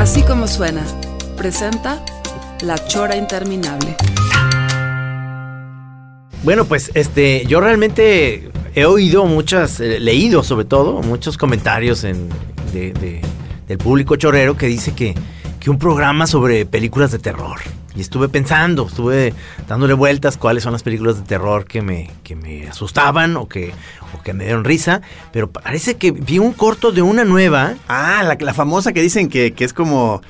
Así como suena, presenta La Chora Interminable. Bueno, pues este, yo realmente he oído muchas, eh, leído sobre todo, muchos comentarios en, de- de- del público chorero que dice que, que un programa sobre películas de terror. Y estuve pensando, estuve dándole vueltas cuáles son las películas de terror que me, que me asustaban o que, o que me dieron risa. Pero parece que vi un corto de una nueva. Ah, la, la famosa que dicen que, que es como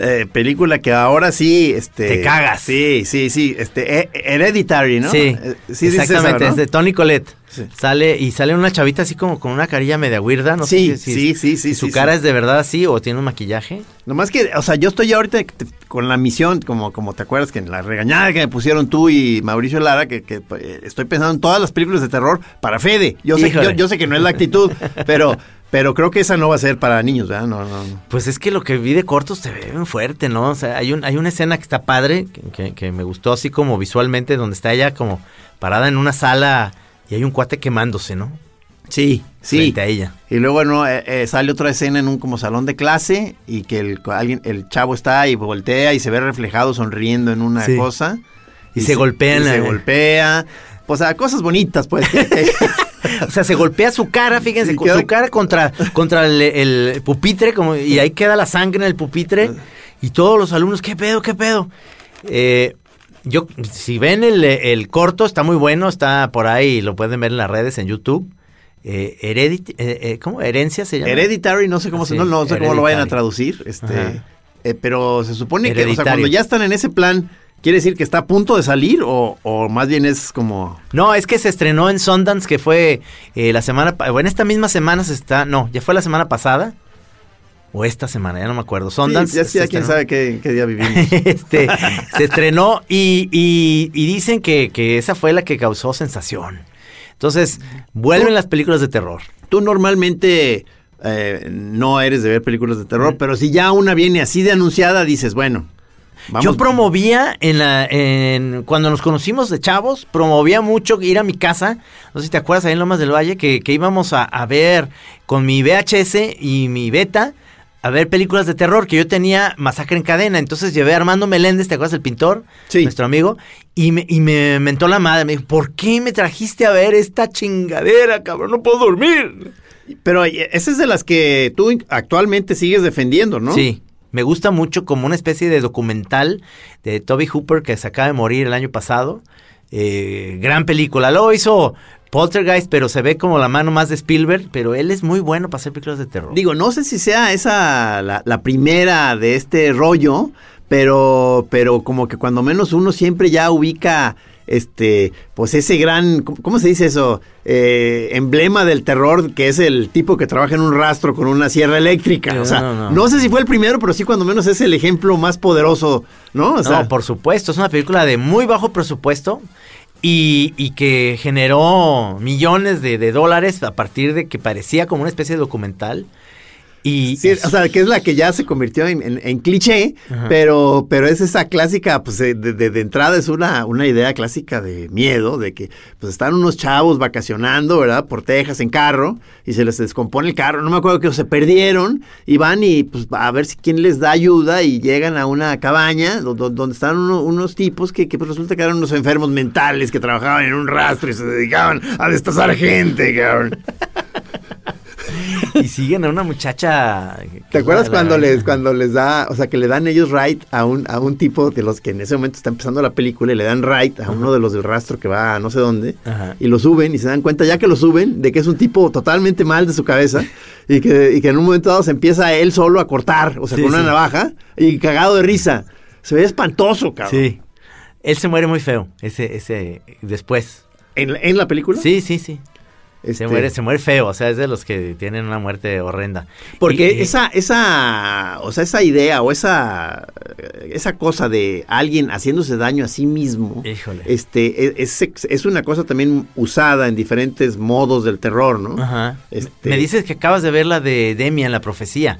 eh, película que ahora sí, este... Te cagas. Sí, sí, sí, este, Hereditary, ¿no? Sí, Eh, sí exactamente, es de Tony Colette. Sí. Sale y sale una chavita así como con una carilla media weirda, no Sí, sé si, sí, sí, sí, si su sí, cara es de verdad así o tiene un maquillaje. Nomás que, o sea, yo estoy ahorita con la misión, como, como te acuerdas que en la regañada que me pusieron tú y Mauricio Lara, que, que, eh, estoy pensando en todas las películas de terror para Fede. Yo sé, Híjole. yo, yo sé que no es la actitud, pero, pero creo que esa no va a ser para niños, ¿verdad? No, no, no. Pues es que lo que vi de cortos se ve bien fuerte, ¿no? O sea, hay, un, hay una escena que está padre, que, que- que me gustó así como visualmente, donde está ella como parada en una sala y hay un cuate quemándose, ¿no? Sí, sí. Frente a ella. Y luego no eh, eh, sale otra escena en un como salón de clase y que el alguien el chavo está y voltea y se ve reflejado sonriendo en una Sí. cosa Y se golpean, y se eh. golpea. O sea, cosas bonitas, pues. O sea, se golpea su cara, fíjense, Sí, con queda- su cara contra, contra el, el pupitre, como, y ahí queda la sangre en el pupitre. Y todos los alumnos, ¿qué pedo, qué pedo? Eh, yo, si ven el, el corto, está muy bueno, está por ahí, lo pueden ver en las redes, en YouTube. Eh, Heredit- eh, eh, ¿Cómo? ¿Herencia se llama? Hereditary, no sé cómo se, Sí, no, no sé cómo lo vayan a traducir, este, eh, pero se supone que, o sea, cuando ya están en ese plan, quiere decir que está a punto de salir o, o más bien es como, No, es que se estrenó en Sundance, que fue eh, la semana... Bueno, esta misma semana se está... No, ya fue la semana pasada. O esta semana, ya no me acuerdo. Sundance. sí, ya, se ya quién sabe qué, qué día vivimos. este, se estrenó y, y- y dicen que, que esa fue la que causó sensación. Entonces, vuelven las películas de terror. Tú normalmente eh, no eres de ver películas de terror, pero si ya una viene así de anunciada, dices, bueno, vamos. Yo promovía en la, en, cuando nos conocimos de chavos, promovía mucho ir a mi casa, no sé si te acuerdas ahí en Lomas del Valle, que, que íbamos a, a ver con mi VHS y mi beta, a ver películas de terror, que yo tenía Masacre en Cadena, entonces llevé a Armando Meléndez, ¿te acuerdas del pintor? Sí. Nuestro amigo, y me, y me mentó la madre, me dijo, ¿por qué me trajiste a ver esta chingadera, cabrón? No puedo dormir. Pero eh, esa es de las que tú actualmente sigues defendiendo, ¿no? Sí, me gusta mucho como una especie de documental de Toby Hooper que se acaba de morir el año pasado. Eh, gran película. Luego hizo Poltergeist, pero se ve como la mano más de Spielberg, pero él es muy bueno para hacer películas de terror. Digo, no sé si sea esa la, la primera de este rollo, pero, pero como que cuando menos uno siempre ya ubica este, pues ese gran, ¿cómo se dice eso? Eh, emblema del terror, que es el tipo que trabaja en un rastro con una sierra eléctrica. No, o sea, no, no. no, sé si fue el primero, pero sí cuando menos es el ejemplo más poderoso, ¿no? O sea, no, por supuesto, es una película de muy bajo presupuesto y, y que generó millones de, de dólares a partir de que parecía como una especie de documental. Y, Sí, o sea, que es la que ya se convirtió en, en- en cliché, Ajá. pero, pero es esa clásica, pues de, de- de entrada es una, una idea clásica de miedo, de que pues están unos chavos vacacionando, ¿verdad? Por Texas en carro, y se les descompone el carro, no me acuerdo que se perdieron, y van y pues a ver si quién les da ayuda, y llegan a una cabaña do- do- donde están uno- unos tipos que, que pues, resulta que eran unos enfermos mentales que trabajaban en un rastro y se dedicaban a destazar gente, cabrón. y siguen a una muchacha. ¿Te acuerdas cuando les cuando les da, o sea, que le dan ellos right a un a un tipo de los que en ese momento está empezando la película y le dan right a uno de los del rastro que va a no sé dónde Ajá. y lo suben y se dan cuenta ya que lo suben de que es un tipo totalmente mal de su cabeza y que, y que en un momento dado se empieza él solo a cortar, o sea, Sí, con una sí. navaja y cagado de risa. Se ve espantoso, cabrón. Sí. Él se muere muy feo, ese, ese, después. ¿En, en la película? Sí, sí, sí. Se Este, muere, se muere feo, o sea, es de los que tienen una muerte horrenda. Porque Y- esa, esa, o sea, esa idea o esa, esa cosa de alguien haciéndose daño a sí mismo, Híjole. este, e, es, es, es una cosa también usada en diferentes modos del terror, ¿no? Ajá. Este- Me dices que acabas de ver la de Demian, la profecía.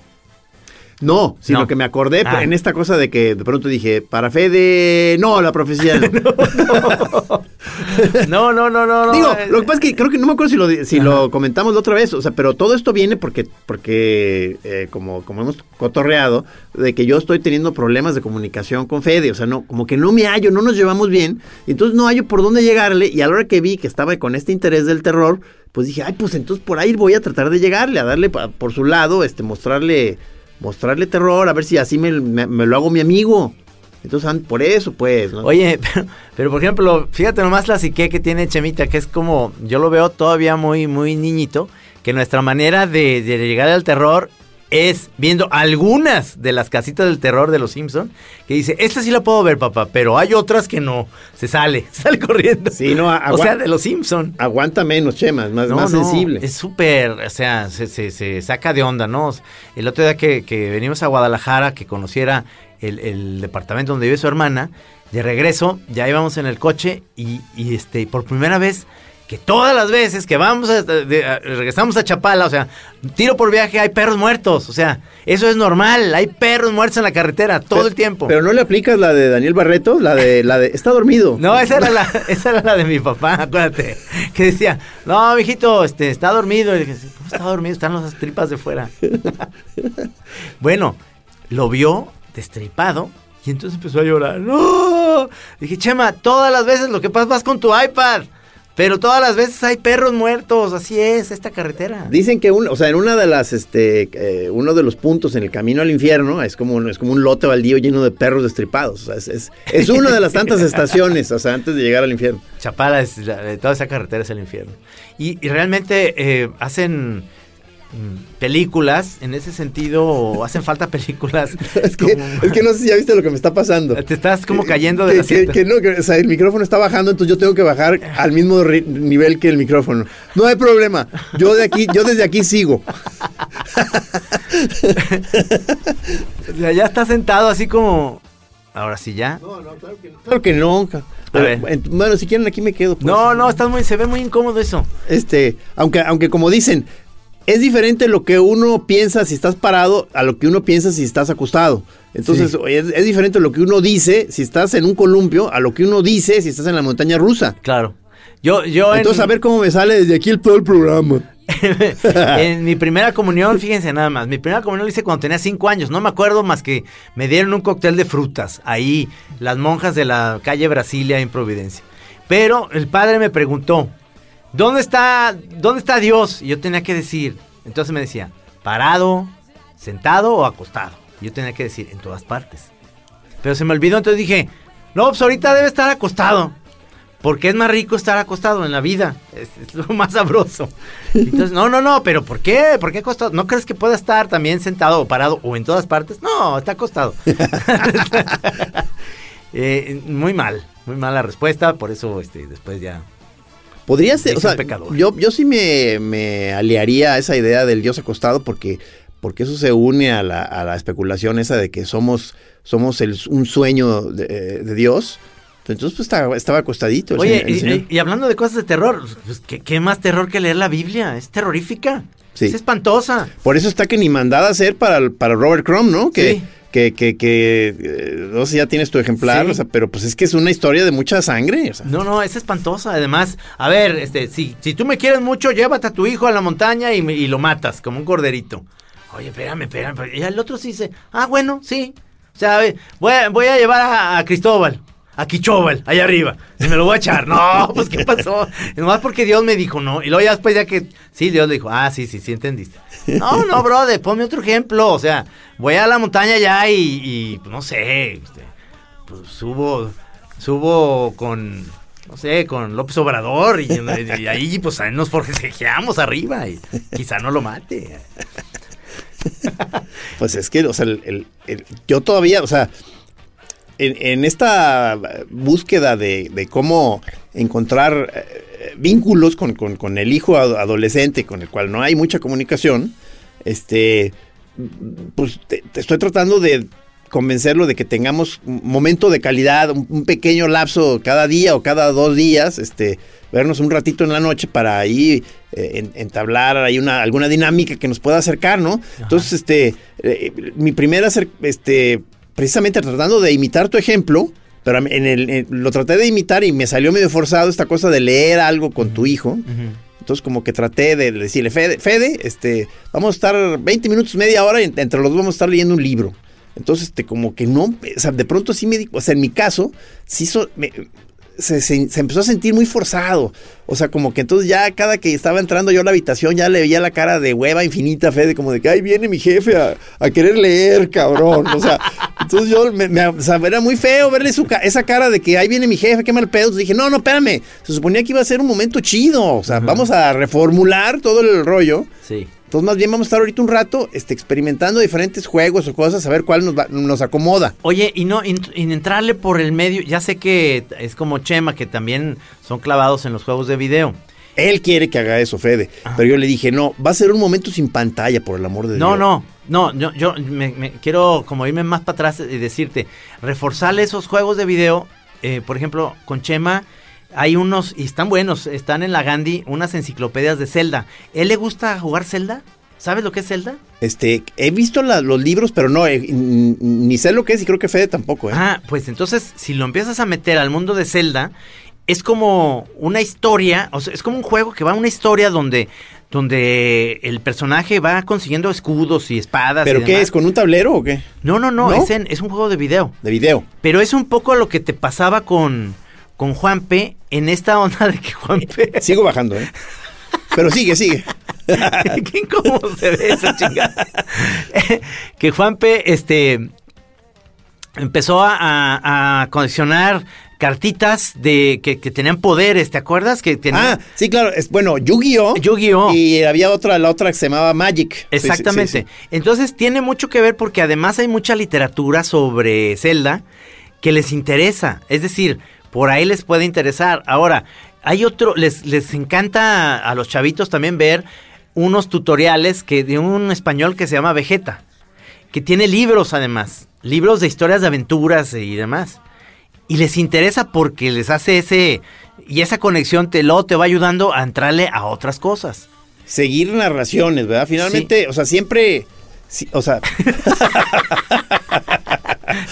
No, sino No. que me acordé Ah. en esta cosa de que de pronto dije, para fe de... No, la profecía no. No, no, no, no. no. Digo, eh, lo que pasa es que creo que no me acuerdo si lo, si lo comentamos la otra vez, o sea, pero todo esto viene porque, porque eh, como, como hemos cotorreado, de que yo estoy teniendo problemas de comunicación con Fede, o sea, no, como que no me hallo, no nos llevamos bien, entonces no hallo por dónde llegarle, y a la hora que vi que estaba con este interés del terror, pues dije, ay, pues entonces por ahí voy a tratar de llegarle, a darle pa- por su lado, este, mostrarle, mostrarle terror, a ver si así me, lo hago mi amigo. Entonces, por eso, pues, ¿no? Oye, pero, pero, por ejemplo, fíjate nomás la psique que tiene Chemita, que es como, yo lo veo todavía muy, muy niñito, que nuestra manera de, de llegar al terror es viendo algunas de las casitas del terror de los Simpson que dice, esta sí la puedo ver, papá, pero hay otras que no. Se sale, sale corriendo. Sí, no, o sea, de los Simpson. Aguanta menos, Chema, más, No, más no, sensible. Es súper, o sea, se, se- se saca de onda, ¿no? El otro día que, que venimos a Guadalajara, que conociera el, el departamento donde vive su hermana, de regreso, ya íbamos en el coche y, y, este, por primera vez, que todas las veces que vamos a, de- a- regresamos a Chapala, o sea, tiro por viaje, hay perros muertos, o sea, eso es normal, hay perros muertos en la carretera todo el tiempo. Pero no le aplicas la de Daniel Barreto, la de la de está dormido. No, esa era la, esa era la de mi papá, acuérdate. Que decía, no, mijito, este, está dormido. Y dije, ¿cómo está dormido? Están las tripas de fuera. bueno, lo vio destripado y entonces empezó a llorar. ¡No! Dije, Chema, todas las veces lo que pasa vas con tu iPad. Pero todas las veces hay perros muertos, así es, esta carretera. Dicen que un, o sea, en una de las, este, eh, uno de los puntos en el camino al infierno es como, un- es como un lote baldío lleno de perros destripados. O sea, es, es, es una de las tantas estaciones, o sea, antes de llegar al infierno. Chapala, es la- toda esa carretera es el infierno. Y, y realmente eh, hacen películas, en ese sentido, hacen falta películas. Es que, como- es que no sé si ya viste lo que me está pasando. Te estás como cayendo de que, la que, que no, que, o sea, el micrófono está bajando, entonces yo tengo que bajar al mismo nivel que el micrófono. No hay problema. Yo de aquí, yo desde aquí sigo. O sea, ya estás sentado así como... Ahora sí ya. No, no, claro que no. Claro que no. A ver. bueno, si quieren aquí me quedo. pues. No, no, estás muy, se ve muy incómodo eso. Este, aunque, aunque como dicen, es diferente lo que uno piensa si estás parado a lo que uno piensa si estás acostado. Entonces, Sí. es, es diferente lo que uno dice si estás en un columpio a lo que uno dice si estás en la montaña rusa. Claro. Yo, yo en- Entonces, a ver cómo me sale desde aquí el todo el programa. en mi primera comunión, fíjense nada más, mi primera comunión la hice cuando tenía cinco años, no me acuerdo más que me dieron un cóctel de frutas, ahí, las monjas de la calle Brasilia en Providencia. Pero el padre me preguntó, ¿dónde está, dónde está Dios? Y yo tenía que decir, entonces me decía, parado, sentado o acostado. Y yo tenía que decir, en todas partes. Pero se me olvidó, entonces dije, no, pues ahorita debe estar acostado. Porque es más rico estar acostado en la vida. Es, es lo más sabroso. Entonces, no, no, no, pero ¿por qué? ¿Por qué acostado? ¿No crees que pueda estar también sentado o parado o en todas partes? No, está acostado. Eh, muy mal, muy mala respuesta, por eso este, después ya... Podría ser, Es o sea, pecador. yo, yo sí me, me aliaría a esa idea del Dios acostado porque, porque eso se une a la, a la especulación esa de que somos, somos el- un sueño de, de Dios. Entonces, pues estaba, estaba acostadito. el Oye, señor- el y, señor. y- y hablando de cosas de terror, pues, ¿qué, qué más terror que leer la Biblia? Es terrorífica. Sí. Es espantosa. Por eso está que ni mandada a hacer para, para Robert Crumb, ¿no? Que, Sí. Que, que, que, eh, no sé ya tienes tu ejemplar, Sí. o sea, pero pues es que es una historia de mucha sangre. o sea. No, no, es espantosa. Además, a ver, este, si, si tú me quieres mucho, llévate a tu hijo a la montaña y, y lo matas, como un corderito. Oye, espérame, espérame. Y el otro sí dice, ah, bueno, sí. O sea, a ver, voy a, voy a llevar a, a Cristóbal, a Quichóbal, allá arriba. Y me lo voy a echar. No, pues, ¿qué pasó? Nomás porque Dios me dijo, no. Y luego ya después ya que, sí, Dios le dijo, ah, sí, sí, sí, entendiste. No, no, brother, ponme otro ejemplo. O sea, voy a la montaña ya y, y, pues, no sé, este, pues subo, subo con, no sé, con López Obrador y, y ahí pues ahí nos forcejeamos arriba y quizá no lo mate. Pues es que, o sea, el- el- el- yo todavía, o sea, en, en esta búsqueda de, de cómo encontrar eh, vínculos con, con- con el hijo ad- adolescente con el cual no hay mucha comunicación, este, pues te, te estoy tratando de convencerlo de que tengamos un momento de calidad, un, un pequeño lapso cada día o cada dos días, este, vernos un ratito en la noche para ahí eh, en- entablar ahí una, alguna dinámica que nos pueda acercar, ¿no? Entonces, este, eh, mi primera, este, precisamente tratando de imitar tu ejemplo, pero en el, en- lo traté de imitar y me salió medio forzado esta cosa de leer algo con tu hijo. Entonces como que traté de decirle, Fede, Fede, este, vamos a estar 20 minutos, media hora, y entre los dos vamos a estar leyendo un libro. Entonces, este, como que no, o sea, de pronto sí me di, o sea, en mi caso, sí so- me- se, se- se empezó a sentir muy forzado. O sea, como que entonces ya cada que estaba entrando yo a la habitación ya le veía la cara de hueva infinita, Fede, como de que, ay, viene mi jefe a, a querer leer, cabrón. O sea, entonces yo, me, me- o sea, era muy feo verle su esa cara de que ahí viene mi jefe, qué mal pedo. Entonces dije, no, no, espérame, se suponía que iba a ser un momento chido. O sea, vamos a reformular todo el rollo. Sí. Entonces, más bien vamos a estar ahorita un rato este, experimentando diferentes juegos o cosas, a ver cuál nos, va- nos acomoda. Oye, y no, y, y entrarle por el medio, ya sé que es como Chema, que también son clavados en los juegos de video. Él quiere que haga eso, Fede. Pero yo le dije, no, va a ser un momento sin pantalla, por el amor de No, Dios. no, no, yo, yo me, me quiero como irme más para atrás y decirte, reforzarle esos juegos de video, eh, por ejemplo, con Chema hay unos, y están buenos, están en la Gandhi, unas enciclopedias de Zelda. ¿Él le gusta jugar Zelda? ¿Sabes lo que es Zelda? Este, he visto la- los libros, pero no, eh, ni sé lo que es y creo que Fede tampoco, ¿eh? Ah, pues entonces, si lo empiezas a meter al mundo de Zelda, es como una historia, o sea, es como un juego que va a una historia donde, donde el personaje va consiguiendo escudos y espadas. ¿Pero y qué demás. es? ¿Con un tablero o qué? No, no, no, ¿No? Es, en- es un juego de video. De video. Pero es un poco lo que te pasaba con, con Juanpe en esta onda de que Juanpe... Sigo bajando, ¿eh? Pero sigue, sigue. Qué incómodo se ve esa chingada. que Juanpe, este, empezó a, a- a coleccionar cartitas de que, que tenían poderes, ¿te acuerdas? Que tenían... Ah, sí, claro. Es, bueno, Yu-Gi-Oh! Yu-Gi-Oh! Y había otra, la otra que se llamaba Magic. Sí, Exactamente. sí, sí. Entonces tiene mucho que ver porque además hay mucha literatura sobre Zelda que les interesa. Es decir, por ahí les puede interesar. Ahora, hay otro, les, les encanta a los chavitos también ver unos tutoriales que de un español que se llama Vegeta, que tiene libros además, libros de historias de aventuras y demás. Y les interesa porque les hace ese y esa conexión te lo te va ayudando a entrarle a otras cosas. Seguir narraciones, ¿verdad? Finalmente, o sea, siempre... sí, o sea,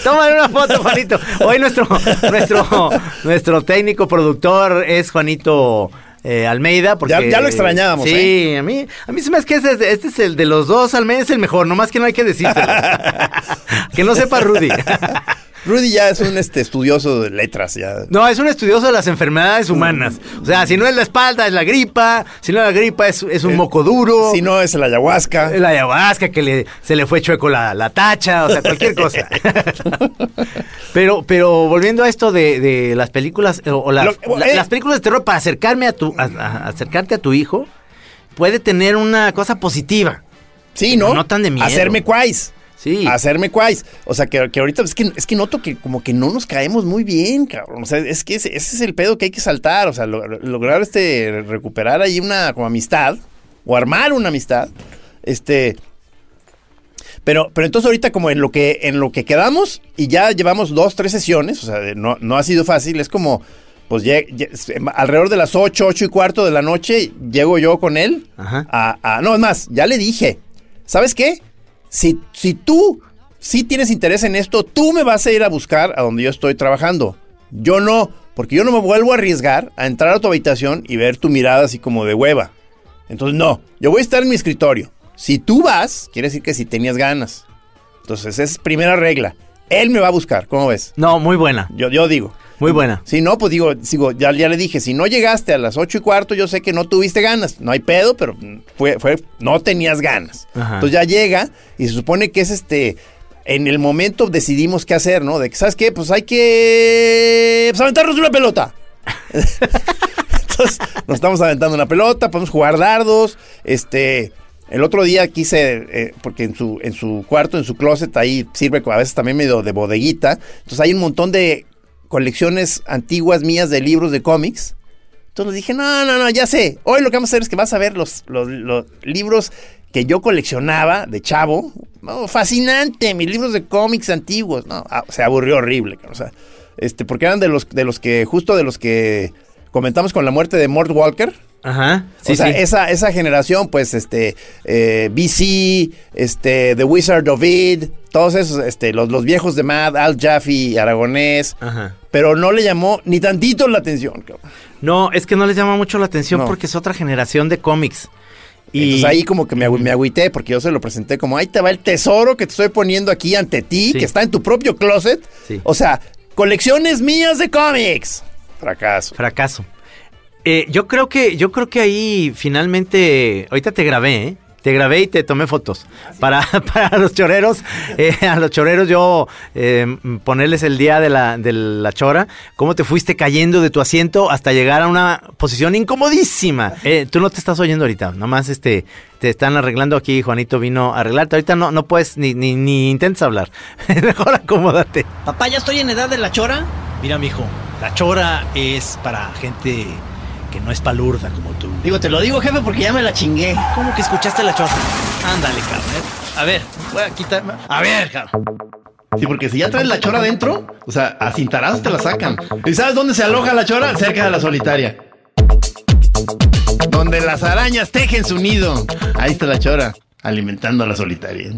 Tómale una foto, Juanito. Hoy nuestro, nuestro, nuestro técnico productor es Juanito eh, Almeida. Porque, Ya- ya lo extrañábamos, Sí, ¿eh? a mí, a mí se me hace que este, es- este es el de los dos, Almeida es el mejor, nomás que no hay que decírselo. que no sepa Rudy. Rudy ya es un este, estudioso de letras. Ya. No, es un estudioso de las enfermedades humanas. O sea, si no es la espalda, es la gripa. Si no es la gripa, es, es un moco duro. Si no, es el ayahuasca. La ayahuasca que le, se le fue chueco la, la tacha, o sea, cualquier cosa. pero, pero volviendo a esto de, de las películas, o, o Lo- la- eh. las películas de terror para acercarme a tu, a- a- acercarte a tu hijo, puede tener una cosa positiva. Sí, ¿no? no tan de miedo. Hacerme quais. Sí. Hacerme quais. O sea, que, que ahorita es que, es que noto que como que no nos caemos muy bien, cabrón. O sea, es que ese, ese es el pedo que hay que saltar. O sea, lo- lograr este, recuperar ahí una como amistad. O armar una amistad. Este. Pero, pero entonces ahorita como en lo que, en lo que quedamos, y ya llevamos dos, tres sesiones, o sea, no, no ha sido fácil, es como, pues lle- alrededor de las ocho, ocho y cuarto de la noche, llego yo con él. Ajá. a- a- no, es más, ya le dije, ¿sabes qué? Si, si tú sí tienes interés en esto, tú me vas a ir a buscar a donde yo estoy trabajando. Yo no, porque yo no me vuelvo a arriesgar a entrar a tu habitación y ver tu mirada así como de hueva. Entonces, no, yo voy a estar en mi escritorio. Si tú vas, quiere decir que si tenías ganas. Entonces, esa es primera regla. Él me va a buscar, ¿cómo ves? No, muy buena. Yo, yo digo. Muy buena. Si no, pues digo, sigo, ya, ya le dije, si no llegaste a las ocho y cuarto, yo sé que no tuviste ganas. No hay pedo, pero fue, fue, no tenías ganas. Ajá. Entonces ya llega y se supone que es este. En el momento decidimos qué hacer, ¿no? De que, ¿sabes qué? Pues hay que. Pues aventarnos una pelota. Entonces, nos estamos aventando una pelota, podemos jugar dardos, este. El otro día quise, eh, porque en su, en su cuarto, en su closet, ahí sirve a veces también medio de bodeguita. Entonces hay un montón de colecciones antiguas mías de libros de cómics. Entonces dije, no, no, no, ya sé. Hoy lo que vamos a hacer es que vas a ver los, los, libros que yo coleccionaba de chavo. Fascinante, mis libros de cómics antiguos. No, ah, se aburrió horrible. O sea, este, porque eran de los, de los que, justo de los que comentamos con la muerte de Mort Walker. Ajá. Sí, o sea, sí. esa, esa generación, pues, este, eh, BC, este, The Wizard of Id, todos esos, este, los, los viejos de Mad, Al Jaffe, Aragonés, Ajá. pero no le llamó ni tantito la atención. cabrón. No, es que no les llama mucho la atención No. porque es otra generación de cómics. Y Entonces ahí como que me, agü- me agüité porque yo se lo presenté como, ahí te va el tesoro que te estoy poniendo aquí ante ti, Sí. que está en tu propio closet. Sí. O sea, colecciones mías de cómics. Fracaso. fracaso. Eh, yo creo que, yo creo que ahí finalmente, ahorita te grabé, ¿eh? Te grabé y te tomé fotos. Para, para los choreros, eh, a los choreros yo eh, ponerles el día de la, de la chora, cómo te fuiste cayendo de tu asiento hasta llegar a una posición incomodísima. Eh, tú no te estás oyendo ahorita, nomás este, te están arreglando aquí, Juanito vino a arreglarte. Ahorita no, no puedes ni, ni, ni intentes hablar. Mejor acomódate. Papá, ya estoy en edad de la chora. Mira, mijo, la chora es para gente que no es palurda como tú. Digo, te lo digo, jefe, porque ya me la chingué. ¿Cómo que escuchaste la chora? Ándale, cabrón. eh. A ver, voy a quitarme. A ver, cabrón. Sí, porque si ya traes la chora dentro, o sea, a cintarados te la sacan. ¿Y sabes dónde se aloja la chora? Cerca de la solitaria. Donde las arañas tejen su nido. Ahí está la chora, alimentando a la solitaria.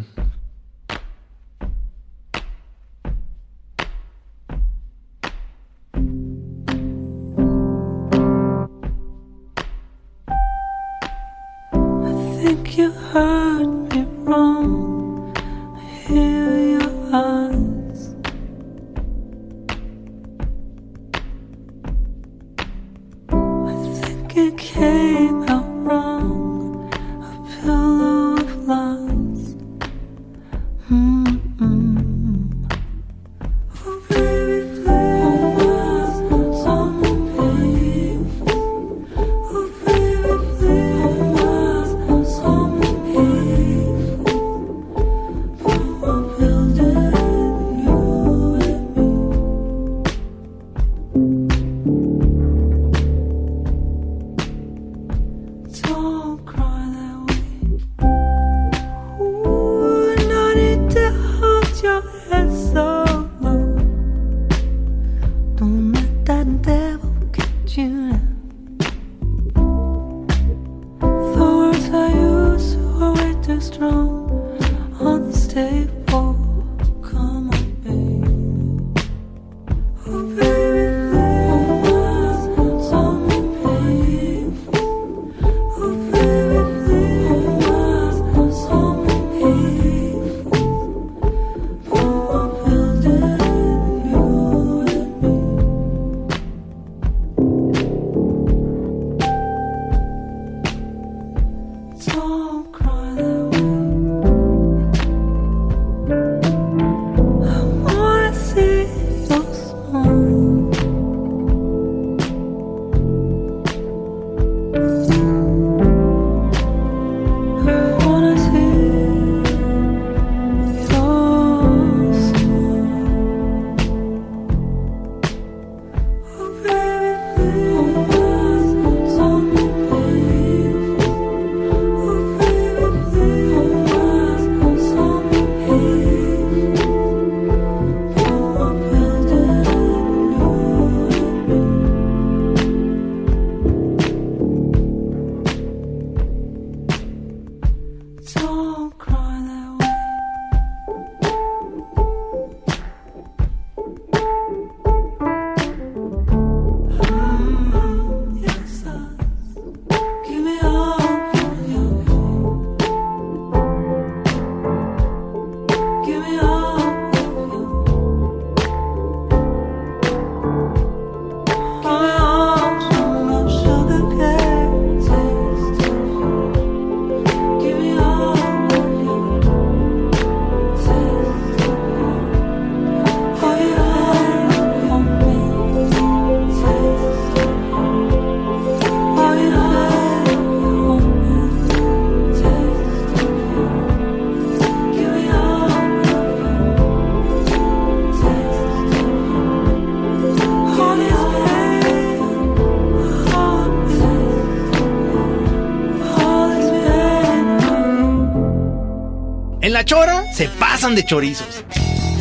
La chora se pasan de chorizos.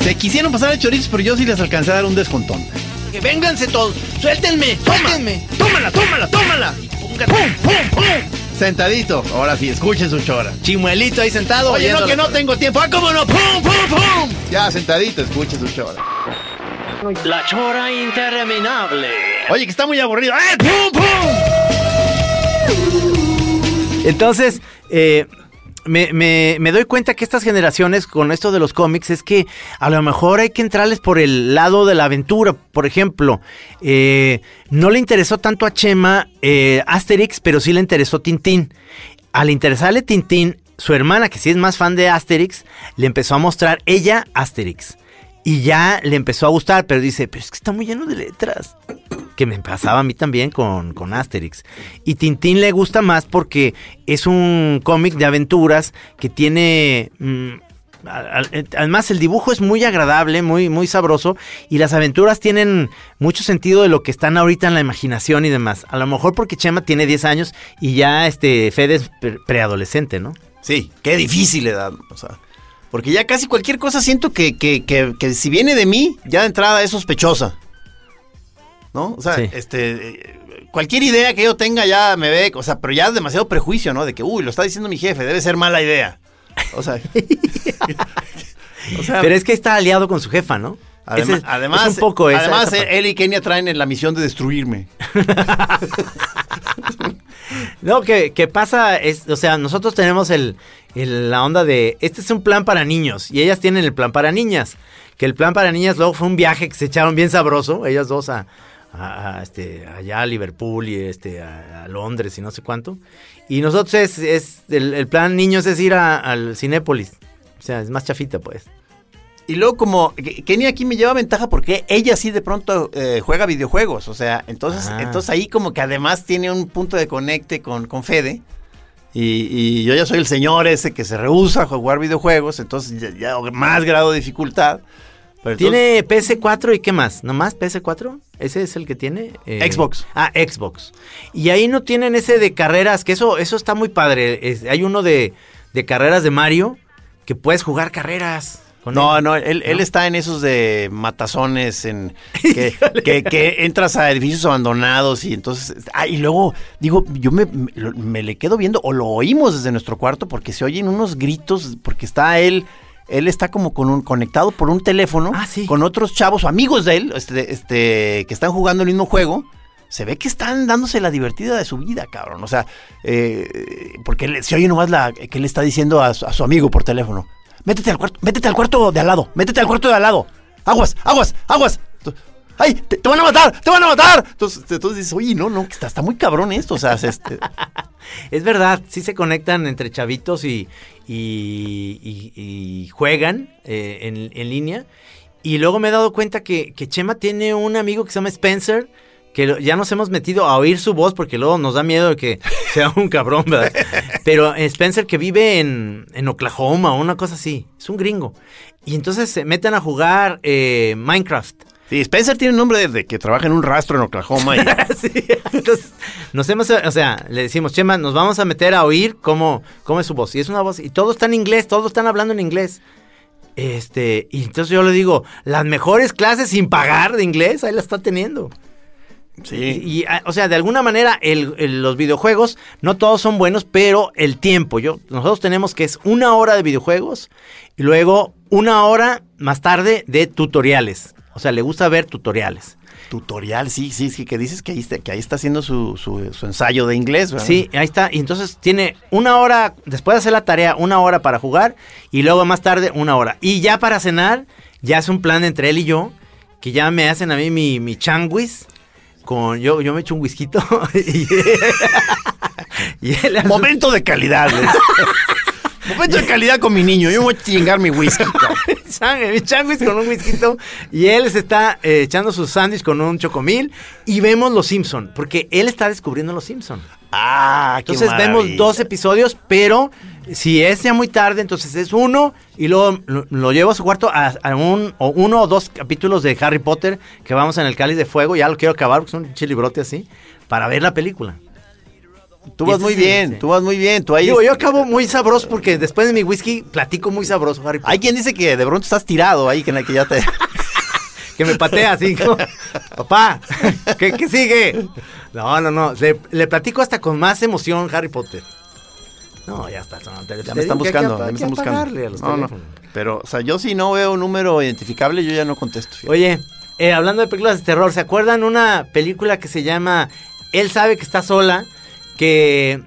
Se quisieron pasar de chorizos, pero yo sí les alcancé a dar un descontón. Que vénganse todos. Suéltenme, suéltenme. ¡Tómala, tómala, tómala! ¡Pum, pum, pum! Sentadito. Ahora sí, escuchen su chora. Chimuelito ahí sentado. Oye, no, que no tengo tiempo. ¡Ah, cómo no! ¡Pum, pum, pum! Ya, sentadito, escuchen su chora. La chora interminable. Oye, que está muy aburrido. ¡Eh, pum, pum! Entonces, eh, me, me- me doy cuenta que estas generaciones con esto de los cómics es que a lo mejor hay que entrarles por el lado de la aventura. Por ejemplo, eh, no le interesó tanto a Chema eh, Asterix, pero sí le interesó Tintín. Al interesarle Tintín, su hermana, que sí es más fan de Asterix, le empezó a mostrar ella Asterix. Y ya le empezó a gustar, pero dice, pero es que está muy lleno de letras que me pasaba a mí también con, con Asterix. Y Tintín le gusta más porque es un cómic de aventuras que tiene... mm, a- Además el dibujo es muy agradable, muy, muy sabroso y las aventuras tienen mucho sentido de lo que están ahorita en la imaginación y demás. A lo mejor porque Chema tiene 10 años y ya este Fede es pre- preadolescente, ¿no? Sí, qué difícil edad. O sea, porque ya casi cualquier cosa siento que, que, que, que si viene de mí, ya de entrada es sospechosa. ¿No? O sea, Sí. este. eh, Cualquier idea que yo tenga ya me ve, o sea, pero ya es demasiado prejuicio, ¿no? De que, uy, lo está diciendo mi jefe, debe ser mala idea. O sea, o sea, Pero es que está aliado con su jefa, ¿no? es- además, es un poco esa- además esa parte. él y Kenia traen la misión de destruirme. No, que, que pasa, es, o sea, nosotros tenemos el, el- la onda de, este es un plan para niños, y ellas tienen el plan para niñas, que el plan para niñas luego fue un viaje que se echaron bien sabroso, ellas dos a, a- a, este, allá a Liverpool y este, a, a Londres y no sé cuánto, y nosotros es, es el, el plan niños es ir a- al Cinépolis, o sea, es más chafita pues. Y luego como Kenia aquí me lleva ventaja porque ella sí de pronto eh, juega videojuegos, o sea, entonces, Ah. entonces ahí como que además tiene un punto de conecte con, con Fede. Y, y yo ya soy el señor ese que se rehúsa a jugar videojuegos, entonces ya, ya más grado de dificultad. Pero entonces- ¿Tiene PS4 y qué más? ¿Nomás PS4? ¿Ese es el que tiene? Eh, Xbox. Ah, Xbox. Y ahí no tienen ese de carreras, que eso, eso está muy padre. Es- hay uno de, de carreras de Mario que puedes jugar carreras. No, él. no, él, está en esos de matazones, en que, que- que entras a edificios abandonados y entonces... Ah, y luego, digo, yo me, me, le quedo viendo, o lo oímos desde nuestro cuarto, porque se oyen unos gritos, porque está él... Él está como con un, conectado por un teléfono Ah, sí. con otros chavos o amigos de él, este, este, que están jugando el mismo juego. Se ve que están dándose la divertida de su vida, cabrón. O sea, eh, porque se oye nomás la, que él está diciendo a su amigo por teléfono. Métete al cuarto, métete al cuarto de al lado, métete al cuarto de al lado. Aguas, aguas, aguas. ¡Ay! Te, van a matar! ¡Te van a matar! Entonces, entonces dices, oye, no, no, está, está muy cabrón esto. O sea, es este. Es verdad, sí se conectan entre chavitos y- y juegan eh, en, en línea. Y luego me he dado cuenta que, que Chema tiene un amigo que se llama Spencer, que ya nos hemos metido a oír su voz porque luego nos da miedo de que sea un cabrón, ¿verdad? Pero Spencer que vive en, en Oklahoma o una cosa así, es un gringo. Y entonces se meten a jugar eh, Minecraft. Sí, Spencer tiene un nombre de que trabaja en un rastro en Oklahoma. Y, Sí, entonces nos hemos, o sea, le decimos, Chema, nos vamos a meter a oír cómo, cómo es su voz. Y es una voz, y todo está en inglés, todos están hablando en inglés. Este, y entonces yo le digo, las mejores clases sin pagar de inglés, ahí la está teniendo. Sí. Y, y, ah, o sea, de alguna manera, el- el- los videojuegos, no todos son buenos, pero el tiempo, yo, nosotros tenemos que es una hora de videojuegos y luego una hora más tarde de tutoriales. O sea, le gusta ver tutoriales. Tutorial, sí, sí, sí, que dices que ahí está, que ahí está haciendo su, su, su ensayo de inglés, ¿verdad? Sí, ahí está. Y entonces tiene una hora, después de hacer la tarea, una hora para jugar y luego más tarde una hora. Y ya para cenar, ya es un plan entre él y yo, que ya me hacen a mí mi, mi changuis. Con, yo, yo me echo un whisky y, y él hace- Momento de calidad. Momento de calidad con mi niño. Yo me voy a chingar mi whisky. mi changuis con un whisky y él se está eh, echando su sándwich con un chocomil y vemos Los Simpson, porque él está descubriendo Los Simpson. Ah, qué Entonces vemos dos episodios, pero si es ya muy tarde, entonces es uno y luego lo, lo llevo a su cuarto a, a un, o uno o dos capítulos de Harry Potter que vamos en el cáliz de fuego, ya lo quiero acabar porque es un chilibrote así, para ver la película. Tú vas muy bien, sí. tú vas muy bien. Tú ahí Digo, yo acabo muy sabroso porque después de mi whisky platico muy sabroso, Harry Potter. Hay quien dice que de pronto estás tirado ahí, que, que ya te... que me patea así. como, Papá, ¿qué, qué sigue? No, no, no. Le, le platico hasta con más emoción Harry Potter. No, ya está. el Ya me están que buscando, ya me están buscando. apagarle a los No, no. Pero, o sea, yo si no veo un número identificable, yo ya no contesto. fíjate. Oye, eh, hablando de películas de terror, ¿se acuerdan una película que se llama Él sabe que está sola? Que,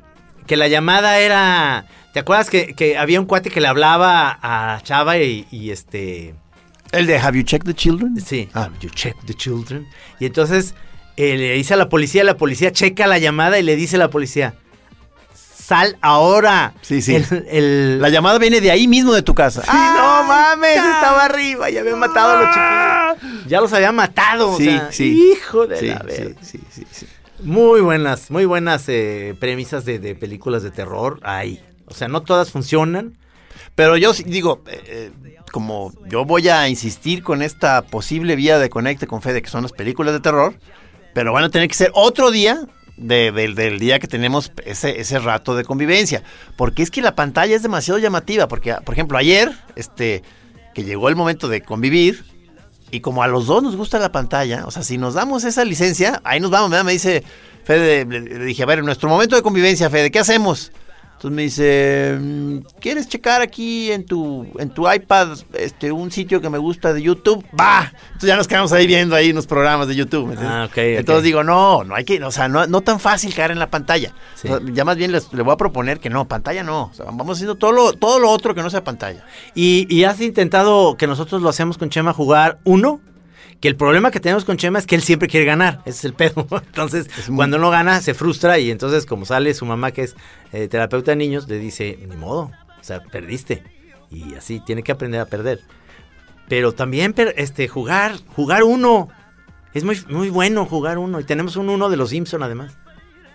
que la llamada era... ¿Te acuerdas que, que había un cuate que le hablaba a Chava y, y este... ¿El de Have You Checked the Children? Sí, Ah. you check the children. Y entonces eh, le dice a la policía, la policía checa la llamada y le dice a la policía, sal ahora. Sí, sí. El, el- La llamada viene de ahí mismo de tu casa. Sí, no mames, estaba arriba, ya había matado a los chiquillos. Ya los había matado, Sí, o sea, sí. hijo de Sí, la verga. sí, sí, sí. Muy buenas, muy buenas eh, premisas de, de películas de terror ahí. O sea, no todas funcionan. Pero yo digo, eh, eh, como yo voy a insistir con esta posible vía de conecte con Fede, que son las películas de terror, pero van a tener que ser otro día de- del- del día que tenemos ese, ese rato de convivencia. Porque es que la pantalla es demasiado llamativa. Porque, por ejemplo, ayer, este, que llegó el momento de convivir, y como a los dos nos gusta la pantalla, o sea, si nos damos esa licencia, ahí nos vamos, me dice Fede, le, le dije, a ver, en nuestro momento de convivencia, Fede, ¿qué hacemos? Entonces me dice, mm, ¿quieres checar aquí en tu, en tu iPad este, un sitio que me gusta de YouTube? ¡Va! Entonces ya nos quedamos ahí viendo ahí unos programas de YouTube. Ah, ok, ok. Entonces digo, no, no hay que, o sea, no, no tan fácil caer en la pantalla. Sí. O sea, ya más bien les- le voy a proponer que no, pantalla no. O sea, vamos haciendo todo lo, todo lo otro que no sea pantalla. Y, y has intentado que nosotros lo hacemos con Chema jugar uno. Que el problema que tenemos con Chema es que él siempre quiere ganar. Ese es el pedo. Entonces, cuando no gana, se frustra. Y entonces, como sale su mamá, que es eh, terapeuta de niños, le dice: Ni modo. O sea, perdiste. Y así, tiene que aprender a perder. Pero también este, jugar, jugar uno. Es muy, muy bueno jugar uno. Y tenemos un uno de los Simpson, además.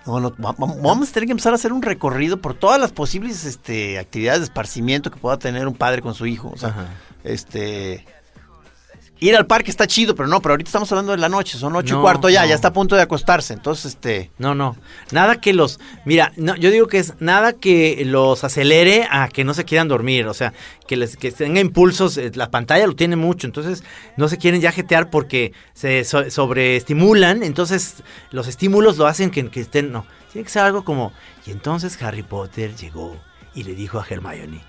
No, no, vamos a tener que empezar a hacer un recorrido por todas las posibles este, actividades de esparcimiento que pueda tener un padre con su hijo. O sea, Ajá. este. Ir al parque está chido, pero no, pero ahorita estamos hablando de la noche, son ocho No, y cuarto ya, no. ya está a punto de acostarse. Entonces, este. No, no. Nada que los. Mira, no, yo digo que es nada que los acelere a que no se quieran dormir. O sea, que les que tenga impulsos. eh, La pantalla lo tiene mucho. Entonces, no se quieren ya jetear porque se so- sobreestimulan. Entonces, los estímulos lo hacen que, que estén. No. Tiene que ser algo como. Y entonces Harry Potter llegó y le dijo a Hermione.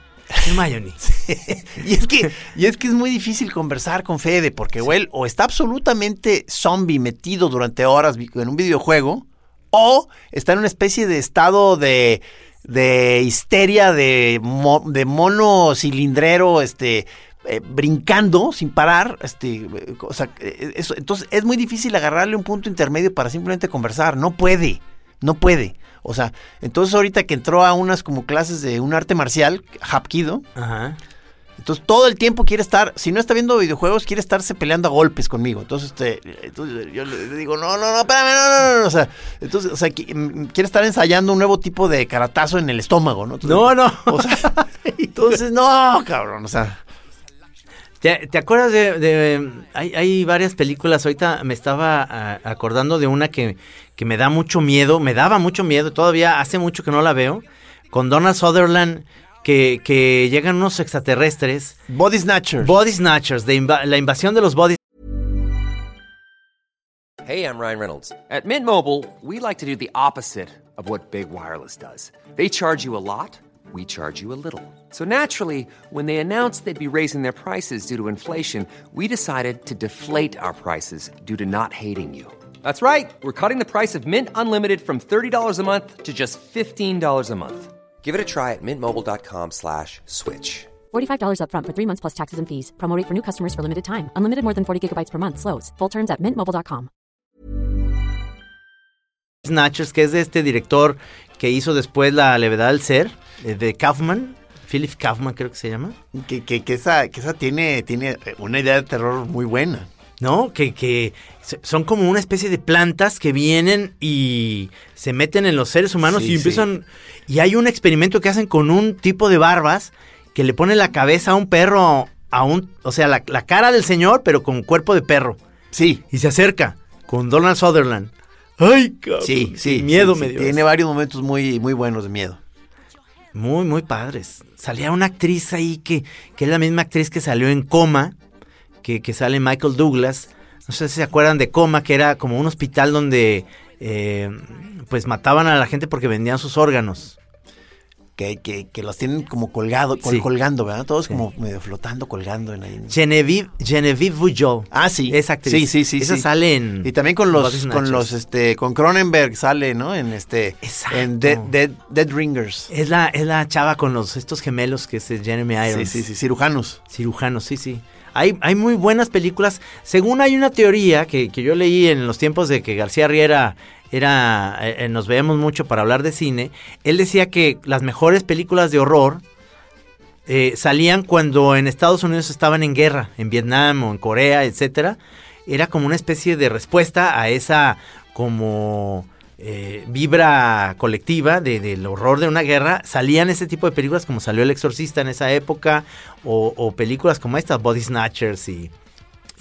Hermione. y es que, y es que es muy difícil conversar con Fede, porque él o está absolutamente zombie metido durante horas en un videojuego, o está en una especie de estado de, de histeria de, mo- de mono cilindrero, este eh, brincando sin parar, este, eh, o sea, eh, eso, entonces es muy difícil agarrarle un punto intermedio para simplemente conversar, no puede, no puede. O sea, entonces ahorita que entró a unas como clases de un arte marcial, Hapkido, Ajá. entonces todo el tiempo quiere estar, si no está viendo videojuegos, quiere estarse peleando a golpes conmigo. Entonces, este, entonces yo le digo, no, no, no, espérame, no, no, no, no. O sea, entonces, o sea, mm, quiere estar ensayando un nuevo tipo de caratazo en el estómago, ¿no? Entonces, No, no. O sea, entonces, no, cabrón, o sea. ¿Te, te acuerdas de, de- hay, hay varias películas, ahorita me estaba ah, acordando de una que, que me da mucho miedo, me daba mucho miedo, todavía hace mucho que no la veo, con Donald Sutherland, que, que llegan unos extraterrestres, Body Snatchers. Body Snatchers, de inva- la invasión de los Body Hey, I'm Ryan Reynolds. At Mint Mobile, we like to do the opposite of what Big Wireless does. They charge you a lot, we charge you a little. So naturally, when they announced they'd be raising their prices due to inflation, we decided to deflate our prices due to not hating you. That's right. We're cutting the price of Mint Unlimited from $30 a month to just $15 a month. Give it a try at mintmobile.com slash switch. $45 upfront for three months plus taxes and fees. Promo rate for new customers for limited time. Unlimited more than 40 gigabytes per month. Slows. Full terms at mintmobile.com. Snatchers, que es de este director que hizo después La levedad del ser, eh, de Kaufman, Philip Kaufman creo que se llama. Que, que, que esa, que esa tiene, tiene una idea de terror muy buena. ¿no? Que, que son como una especie de plantas que vienen y se meten en los seres humanos Sí, y empiezan... Y hay un experimento que hacen con un tipo de barbas que le pone la cabeza a un perro, a un... O sea, la, la cara del señor, pero con cuerpo de perro. Sí. Y se acerca con Donald Sutherland. Ay, cabrón. Sí, sí. Miedo sí, me dio. Tiene varios momentos muy, muy buenos de miedo. Muy, muy padres. Salía una actriz ahí que, que es la misma actriz que salió en Coma, que, que sale Michael Douglas. No sé si se acuerdan de Coma, que era como un hospital donde eh, pues mataban a la gente porque vendían sus órganos. Que, que, que los tienen como colgado, col- Sí. colgando, ¿verdad? Todos Sí. como medio flotando, colgando en ahí. Genevieve, Genevieve Bujold. Ah, sí. Esa actriz. Sí, sí, sí. Esa sí. sale en... Y también con los, con los, este, con Cronenberg sale, ¿no? En este, Exacto. en Dead, Dead, Dead Ringers. Es la, es la chava con los estos gemelos que es Jeremy Sí, Irons. sí, sí, cirujanos. Cirujanos, sí, sí. Hay, hay muy buenas películas. Según hay una teoría que, que yo leí en los tiempos de que García Riera era, eh, eh, nos veíamos mucho para hablar de cine, él decía que las mejores películas de horror eh, salían cuando en Estados Unidos estaban en guerra, en Vietnam o en Corea, etcétera. Era como una especie de respuesta a esa como eh, vibra colectiva de- del horror de una guerra. Salían ese tipo de películas como salió El Exorcista en esa época o, o películas como estas, Body Snatchers y,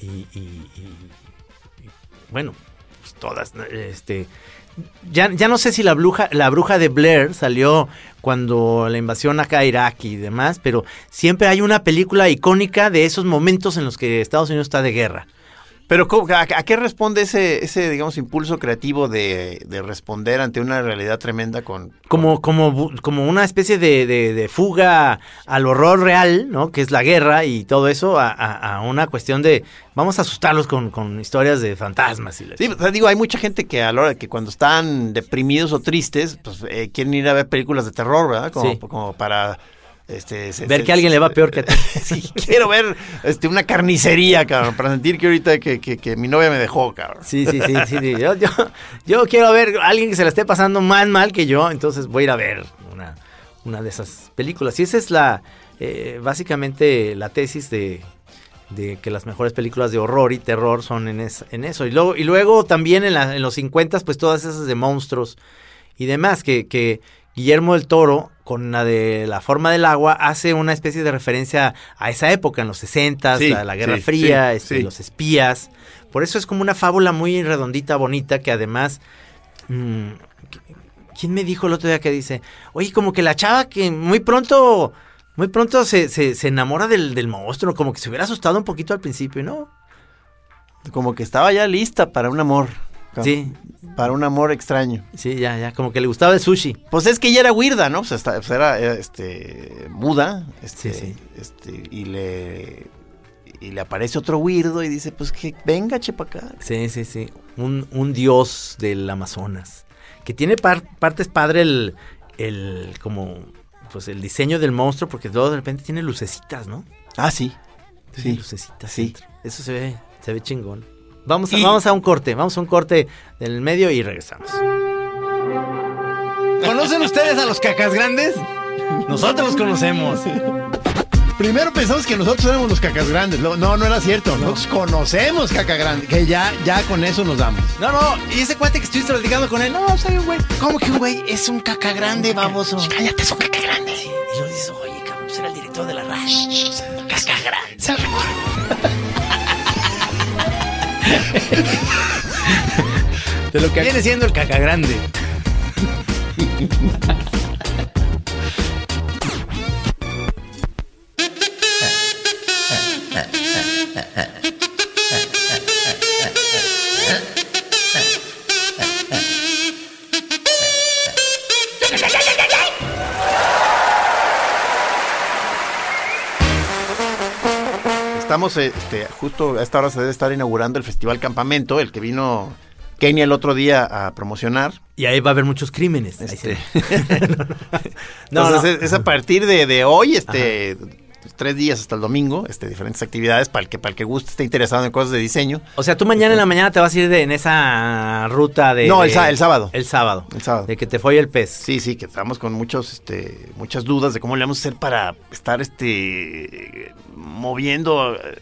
y- y- y- bueno, todas, este... Ya, ya no sé si la bruja, la bruja de Blair salió cuando la invasión acá a Irak y demás, pero siempre hay una película icónica de esos momentos en los que Estados Unidos está de guerra. Pero ¿cómo- a, qué responde ese, ese, digamos, impulso creativo de, de responder ante una realidad tremenda con... Como, como, como una especie de, de- de fuga al horror real, ¿no? Que es la guerra y todo eso, a, a- a una cuestión de vamos a asustarlos con, con historias de fantasmas. Y la Sí, digo, hay mucha gente que a la hora de que cuando están deprimidos o tristes, pues eh, quieren ir a ver películas de terror, ¿verdad? Como, Sí. como para... Este, se- Ver se- que a alguien le va peor que a ti. sí, quiero ver este, una carnicería, cabrón, para sentir que ahorita que, que- que mi novia me dejó, cabrón. Sí, sí, sí, sí. sí. Yo, yo, yo quiero ver a alguien que se la esté pasando más mal que yo, entonces voy a ir a ver una, una de esas películas. Y esa es la, eh, básicamente la tesis de, de que las mejores películas de horror y terror son en, es- en eso. Y luego, y luego también en, la- en los 50, pues todas esas de monstruos y demás, que, que Guillermo del Toro, con la de La forma del agua, hace una especie de referencia a esa época, en los 60, Sí, a la Guerra sí, Fría, sí, este, sí. los espías. Por eso es como una fábula muy redondita, bonita, que además... mm, ¿Quién me dijo el otro día que dice, oye, como que la chava que muy pronto, muy pronto se, se, se enamora del, del monstruo, como que se hubiera asustado un poquito al principio, ¿no? Como que estaba ya lista para un amor. Sí. Para un amor extraño. Sí, ya, ya, como que le gustaba el sushi. Pues es que ella era weirda, ¿no? Pues, hasta- pues era, era, este, muda. Este, Sí, sí. Este, y le y le aparece otro weirdo y dice, pues que venga, chepa acá. Sí, sí, sí. Un, un dios del Amazonas. Que tiene par- partes padre el, el, como, pues el diseño del monstruo, porque luego de repente tiene lucecitas, ¿no? Ah, sí. Tiene Sí. lucecitas. Sí. dentro. Eso se ve, se ve chingón. Vamos a, Y- vamos a un corte, vamos a un corte del medio y regresamos. ¿Conocen ustedes a los cacas grandes? Nosotros los conocemos. Primero pensamos que nosotros éramos los cacas grandes. No, no era cierto. Nosotros conocemos caca grande. Que ya, ya con eso nos damos. No, no, y ese cuate que estuviste platicando con él, no, soy un güey. ¿Cómo que un güey es un caca grande, baboso? Cállate, es un caca grande. Y luego dices, oye, cabrón, pues era el director de la RASH. Caca grande. De lo que viene siendo el caca grande. Estamos este, justo a esta hora se debe estar inaugurando el Festival Campamento, el que vino Kenia el otro día a promocionar. Y ahí va a haber muchos crímenes. Este, no, Entonces no. Es, es a partir de, de hoy, este, tres días hasta el domingo, este, diferentes actividades para el que para el que guste esté interesado en cosas de diseño. O sea, tú mañana en la mañana te vas a ir de- en esa ruta de... No, el de- el sábado. El sábado. El sábado. De que te fue el pez. Sí, sí, que estamos con muchos, este, muchas dudas de cómo le vamos a hacer para estar, este, moviendo, eh,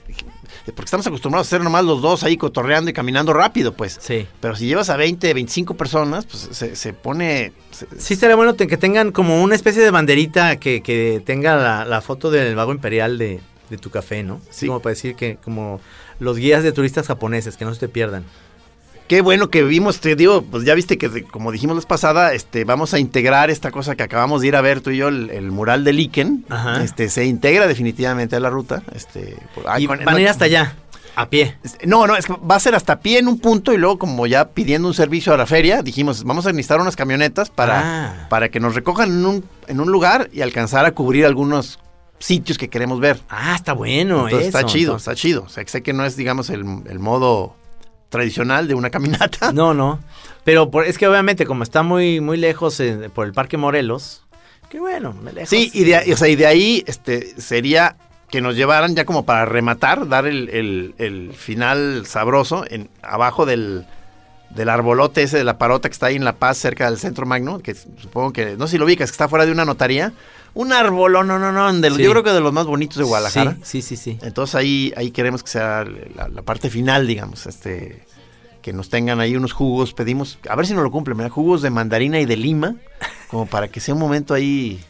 porque estamos acostumbrados a hacer nomás los dos ahí cotorreando y caminando rápido, pues. Sí. Pero si llevas a 20, 25 personas, pues se, se pone... se- Sí, estaría bueno que tengan como una especie de banderita que, que tenga la, la foto del vago imperial de, de tu café, ¿no? Sí. Como para decir que como los guías de turistas japoneses, que no se te pierdan. Qué bueno que vimos, te digo, pues ya viste que como dijimos la pasada, este, vamos a integrar esta cosa que acabamos de ir a ver tú y yo, el, el mural de Liken. Ajá. Este, se integra definitivamente a la ruta. Este, ah, y con- van a ir hasta allá, a pie. No, no, es que va a ser hasta pie en un punto y luego como ya pidiendo un servicio a la feria, dijimos, vamos a necesitar unas camionetas para, Ah. para que nos recojan en un, en un lugar y alcanzar a cubrir algunos sitios que queremos ver. Ah, está bueno Entonces, eso. está chido, está chido. O sea, que sé que no es, digamos, el, el modo tradicional de una caminata. No, no. Pero por- es que obviamente como está muy, muy lejos eh, por el Parque Morelos, que bueno, me lejos. Sí, y de, ahí- o sea, y de ahí este, sería que nos llevaran ya como para rematar, dar el, el- el final sabroso en, abajo del, del arbolote ese de la parota que está ahí en La Paz, cerca del centro magno, que supongo que, no sé si lo ubicas, que está fuera de una notaría. Un árbol, no, no, no, de Sí. yo creo que de los más bonitos de Guadalajara. Sí, sí, sí, sí. Entonces ahí, ahí queremos que sea la, la parte final, digamos, este que nos tengan ahí unos jugos, pedimos, a ver si nos lo cumplen, mira, jugos de mandarina y de lima, como para que sea un momento ahí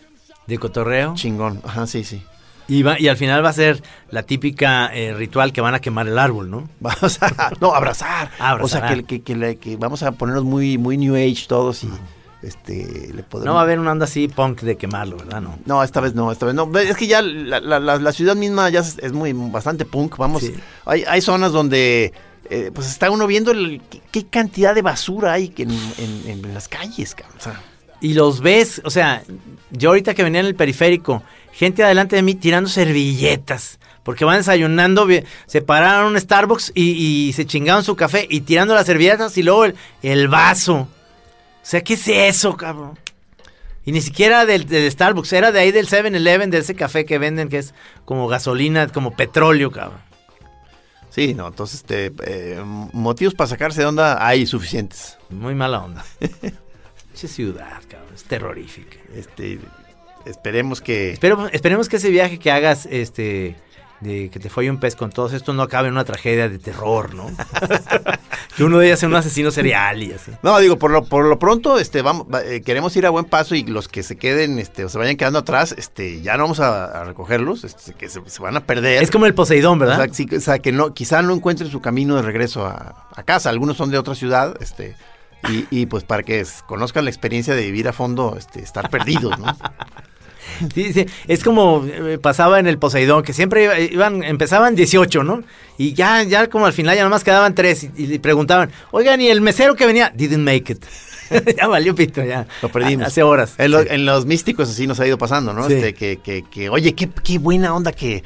De cotorreo. chingón. Ajá, sí, sí. Y, va- y al final va a ser la típica eh, ritual que van a quemar el árbol, ¿no? Vamos a, no, abrazar. Abrazar. O sea, que, que, que le- que vamos a ponernos muy, muy New Age todos y este le podemos... No va a haber una onda así punk de quemarlo, ¿verdad? No. No, esta vez no, esta vez no. Es que ya la, la- la- la ciudad misma ya es, muy bastante punk. Vamos, Sí. hay, hay zonas donde eh, pues está uno viendo el- qué, cantidad de basura hay en, en- en las calles, cabrón. O sea, Y los ves, o sea, yo ahorita que venía en el periférico, gente adelante de mí tirando servilletas. Porque van desayunando, se pararon en un Starbucks y, y se chingaron su café y tirando las servilletas y luego el, el vaso. O sea, ¿qué es eso, cabrón? Y ni siquiera del, del Starbucks, era de ahí del 7-Eleven, de ese café que venden que es como gasolina, como petróleo, cabrón. sí, no, entonces este, eh, motivos para sacarse de onda hay suficientes. Muy mala onda. Esa ciudad, cabrón, es terrorífica. Este, esperemos que... Espero- esperemos que ese viaje que hagas, este, de que te fue un pez con todos estos no acabe en una tragedia de terror, ¿no? que uno de ellos sea un asesino serial y así. No, digo, por lo, por lo pronto, este, vamos, va- eh, queremos ir a buen paso y los que se queden, este, o se vayan quedando atrás, este, ya no vamos a, a recogerlos, este, que se, se van a perder. Es como el Poseidón, ¿verdad? O sea, sí, o sea, que no, quizá no encuentren su camino de regreso a, a casa. Algunos son de otra ciudad, este, y, y, pues para que conozcan la experiencia de vivir a fondo, este, estar perdidos, ¿no? Sí, sí, es como eh, pasaba en el Poseidón, que siempre iba- iban, empezaban 18, ¿no? Y ya, ya como al final ya nomás quedaban tres y, preguntaban, oigan, ¿y el mesero que venía? Didn't make it. ya valió pito, ya. Lo perdimos. Hace horas. En, lo- Sí. en los místicos así nos ha ido pasando, ¿no? Sí. Este, que, que, que, oye, qué, qué buena onda que,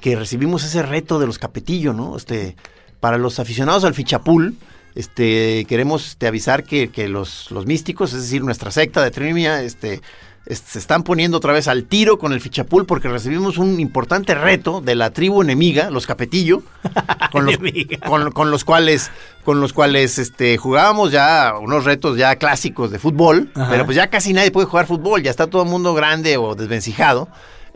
que recibimos ese reto de los Capetillo, ¿no? Este, para los aficionados al fichapul, este, queremos este, avisar que, que los, los místicos, es decir, nuestra secta de Trimia, este, es- se están poniendo otra vez al tiro con el fichapul porque recibimos un importante reto de la tribu enemiga, los Capetillo, con los, con, con los cuales con los cuales este jugábamos ya unos retos ya clásicos de fútbol, Ajá. pero pues ya casi nadie puede jugar fútbol, ya está todo el mundo grande o desvencijado.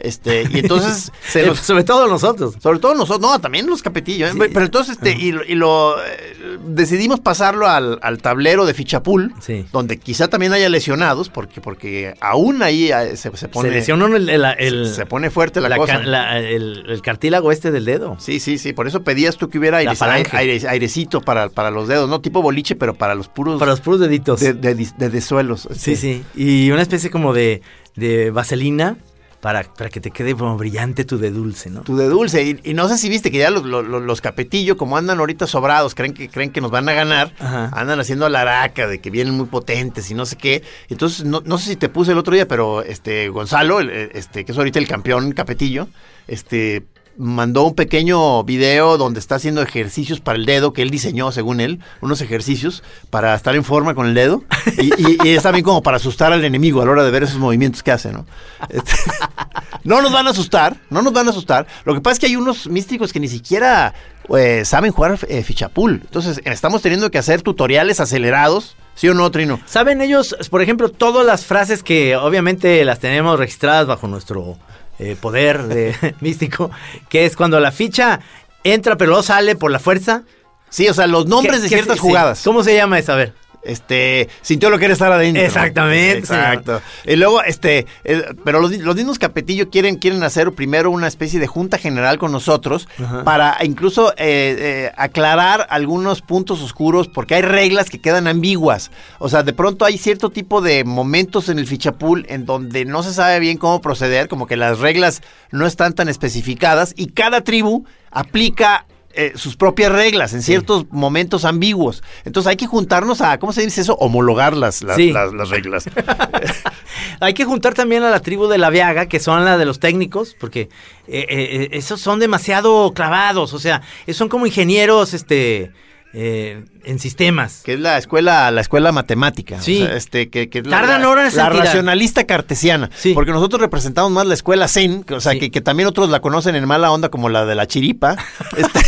Este, y entonces se nos Sobre todo nosotros. sobre todo nosotros, no, también los capetillos. Sí. pero entonces este, y, lo- y lo eh, decidimos pasarlo al, al tablero de fichapul, Sí. donde quizá también haya lesionados, porque, porque aún ahí eh, se, se pone Se lesionó el, el- el- se, se pone fuerte la, la cosa. la- el, el cartílago este del dedo. Sí, sí, sí, por eso pedías tú que hubiera aire- airecito para, para los dedos, no tipo boliche, pero para los puros Para los puros deditos. de, de, de desuelos. Sí, este. sí. Y una especie como de, de vaselina para, para que te quede como brillante tu de dulce, ¿no? Tu de dulce. Y, y no sé si viste que ya los, los, los capetillo, como andan ahorita sobrados, creen que, creen que nos van a ganar, Ajá. andan haciendo la araca de que vienen muy potentes y no sé qué. Entonces, no, no sé si te puse el otro día, pero este Gonzalo, el, eh, este, que es ahorita el campeón capetillo, este mandó un pequeño video donde está haciendo ejercicios para el dedo que él diseñó, según él, unos ejercicios para estar en forma con el dedo y, y- y es también como para asustar al enemigo a la hora de ver esos movimientos que hace, ¿no? Este, no nos van a asustar, no nos van a asustar. Lo que pasa es que hay unos místicos que ni siquiera eh, saben jugar eh, fichapul. Entonces, estamos teniendo que hacer tutoriales acelerados, ¿sí o no, Trino? ¿Saben ellos, por ejemplo, todas las frases que obviamente las tenemos registradas bajo nuestro eh, poder de místico, que es cuando la ficha entra pero luego sale por la fuerza? Sí, o sea, los nombres ¿Qué- de ciertas sí, jugadas. ¿Cómo se llama esa? A ver. Este, sintió lo que era estar adentro. Exactamente, Exacto. Y luego, este, eh, pero los, los mismos Capetillo quieren, quieren hacer primero una especie de junta general con nosotros para incluso eh, eh, aclarar algunos puntos oscuros porque hay reglas que quedan ambiguas. O sea, de pronto hay cierto tipo de momentos en el fichapool en donde no se sabe bien cómo proceder, como que las reglas no están tan especificadas y cada tribu aplica eh, sus propias reglas en ciertos momentos ambiguos. Entonces hay que juntarnos a, ¿cómo se dice eso? Homologar las, las, Sí. las- las reglas. Hay que juntar también a la tribu de la Viaga, que son la de los técnicos, porque eh, eh, esos son demasiado clavados, o sea, son como ingenieros este, eh, en sistemas. que es la escuela, la escuela matemática. o Sí. sea, este, que, que es la- Tardan la, horas en La tirar. racionalista cartesiana. Sí. Porque nosotros representamos más la escuela Zen, que, o sea, Sí. que, que también otros la conocen en mala onda como la de la chiripa. Este,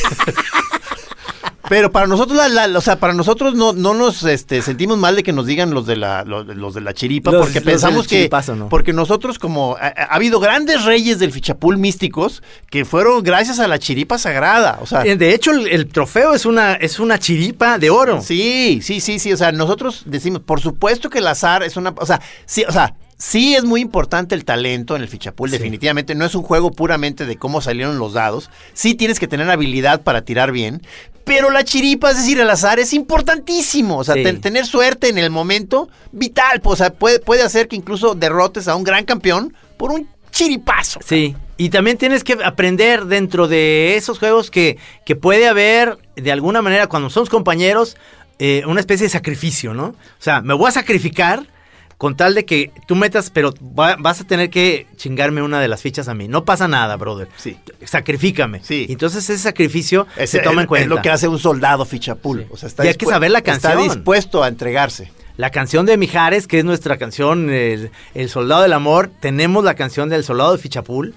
Pero para nosotros, la, la- o sea, para nosotros no, no nos este, sentimos mal de que nos digan los de la, los, los de la chiripa, Los- porque los pensamos que, ¿no? porque nosotros como, ha, ha habido grandes reyes del fichapul místicos que fueron gracias a la chiripa sagrada, o sea, De hecho, el, el trofeo es una, es una chiripa de oro. Sí, sí, sí, sí. O sea, nosotros decimos, por supuesto que el azar es una. O sea, sí, o sea. Sí es muy importante el talento en el fichapul, definitivamente. No es un juego puramente de cómo salieron los dados. Sí tienes que tener habilidad para tirar bien. Pero la chiripa, es decir, el azar es importantísimo. O sea, Sí. ten- tener suerte en el momento, vital. pues, o sea, puede, puede hacer que incluso derrotes a un gran campeón por un chiripazo. Sí, y también tienes que aprender dentro de esos juegos que, que puede haber, de alguna manera, cuando somos compañeros, eh, una especie de sacrificio, ¿no? O sea, me voy a sacrificar con tal de que tú metas, pero va- vas a tener que chingarme una de las fichas a mí. No pasa nada, brother. Sí. Sacrifícame. Sí. Entonces ese sacrificio Es, se toma en hay es lo que hace un soldado fichapul. O sea, está Y hay que saber la Está canción. dispuesto a entregarse. La canción de Mijares, que es nuestra canción, el, El Soldado del Amor. Tenemos la canción del Soldado de Fichapul,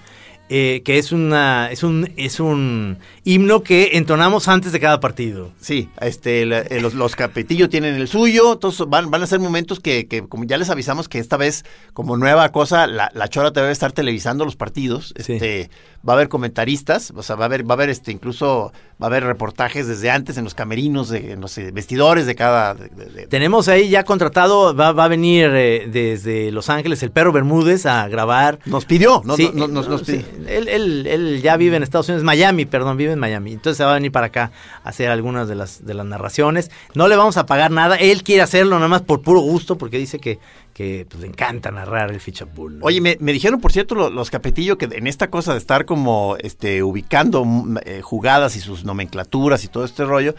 eh, que es una es un es un himno que entonamos antes de cada partido. Sí, este, la- eh, los, los capetillos tienen el suyo, entonces van, van a ser momentos que, que, como ya les avisamos que esta vez, como nueva cosa, la, la Chora te debe estar televisando los partidos, Sí. este, va a haber comentaristas, o sea, va a haber, va a haber este, incluso, va a haber reportajes desde antes en los camerinos, de, en los eh, vestidores de cada... de- de- de- Tenemos ahí ya contratado, va, va a venir eh, desde Los Ángeles el perro Bermúdez a grabar. nos pidió, no, Sí, no- no- nos, sí. pidió. Él, él- él ya vive en Estados Unidos, Miami, perdón, vive en Miami. Entonces se va a venir para acá a hacer algunas de las, de las narraciones. No le vamos a pagar nada. Él quiere hacerlo nada más por puro gusto porque dice que, que pues, le encanta narrar el fichapul. ¿no? Oye, me, me dijeron, por cierto, lo- los, Capetillo, que en esta cosa de estar como este, ubicando mm, eh, jugadas y sus nomenclaturas y todo este rollo,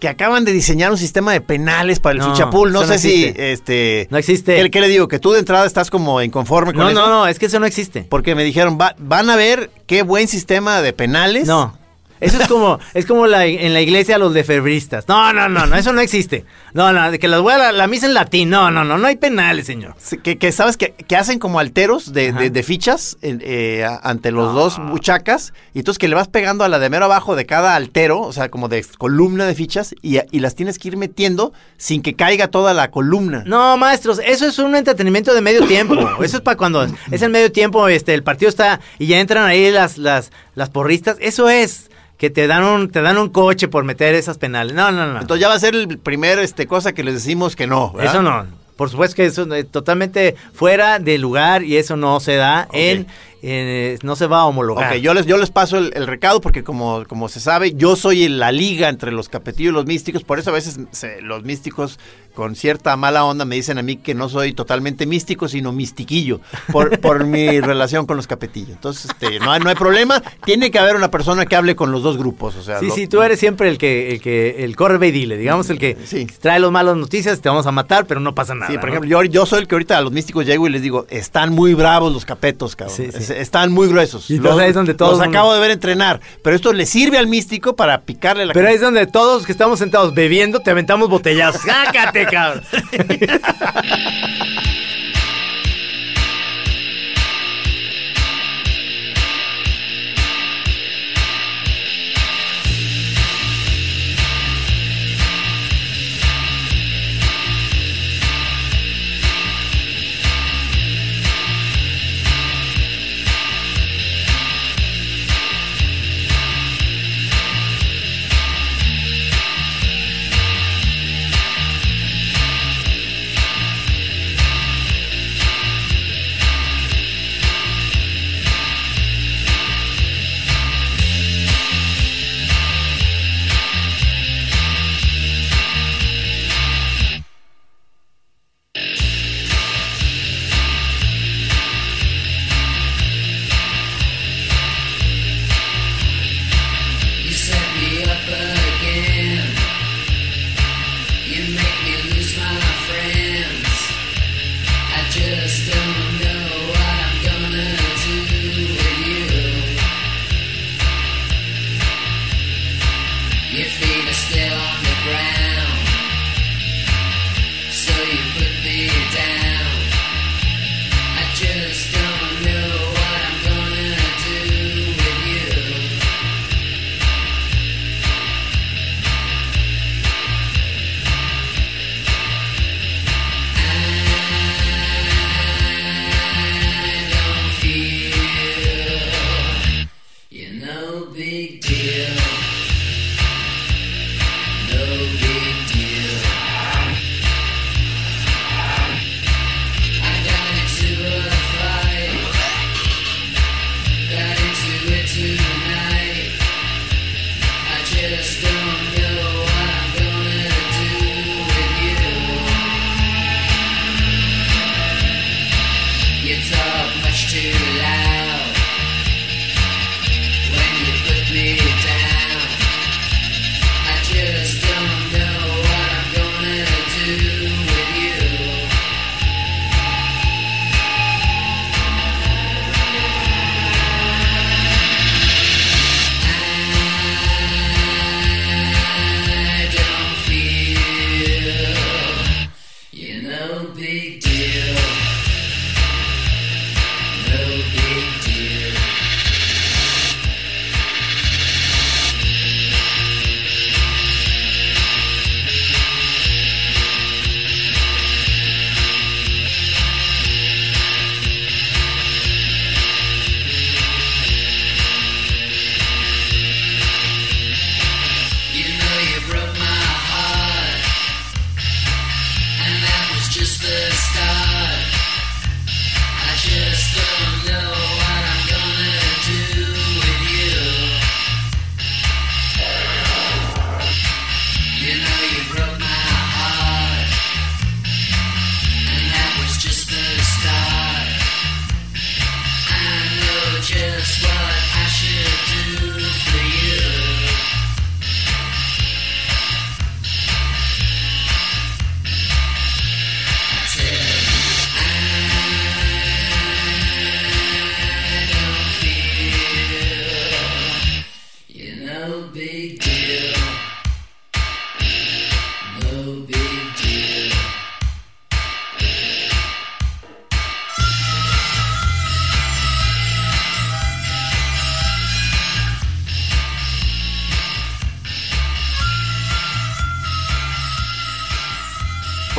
que acaban de diseñar un sistema de penales para el No, fichapul. No no sé si, este... No existe. ¿qué, qué le digo? Que tú de entrada estás como inconforme con no, eso. no, no, es que eso no existe. Porque me dijeron, va- van a ver qué buen sistema de penales. No. Eso es como, es como la, en la iglesia los lefebristas. No, no, no, no, eso no existe. No, no, de que las voy a la, la misa en latín. No, no, no, no hay penales, señor. Sí, Que, que sabes que, que hacen como alteros de, de- de fichas eh, ante los dos buchacas y entonces que le vas pegando a la de mero abajo de cada altero, o sea, como de columna de fichas y, y las tienes que ir metiendo sin que caiga toda la columna. No, maestros, eso es un entretenimiento de medio tiempo. Eso es para cuando es el medio tiempo, este, el partido está y ya entran ahí las, las, las porristas. Eso es que te dan un, te dan un coche por meter esas penales. No, no, no. Entonces ya va a ser el primer este, cosa que les decimos que no. ¿verdad? Eso no. Por supuesto que eso es totalmente fuera de lugar y eso no se da en, en- no se va a homologar. Ok, yo les, yo les paso el, el recado porque como, como se sabe, yo soy en la liga entre los capetillos y los místicos, por eso a veces se- los místicos con cierta mala onda me dicen a mí que no soy totalmente místico, sino mistiquillo, por, por mi relación con los capetillos. Entonces, este, no, hay, no hay problema, tiene que haber una persona que hable con los dos grupos. O sea, Sí, lo- sí, tú eres siempre el que, el que, el corre y dile, digamos el que Sí. trae las malas noticias, te vamos a matar, pero no pasa nada. Sí, por ¿no? ejemplo, yo, yo soy el que ahorita a los místicos llego y les digo, están muy bravos los capetos, cabrón. Sí, sí. Es- están muy gruesos. Y entonces ahí es donde todo Los acabo de ver entrenar, pero esto le sirve al místico para picarle la Pero ahí es donde todos los que estamos sentados bebiendo te aventamos botellazos. ¡Sácate, cabrón!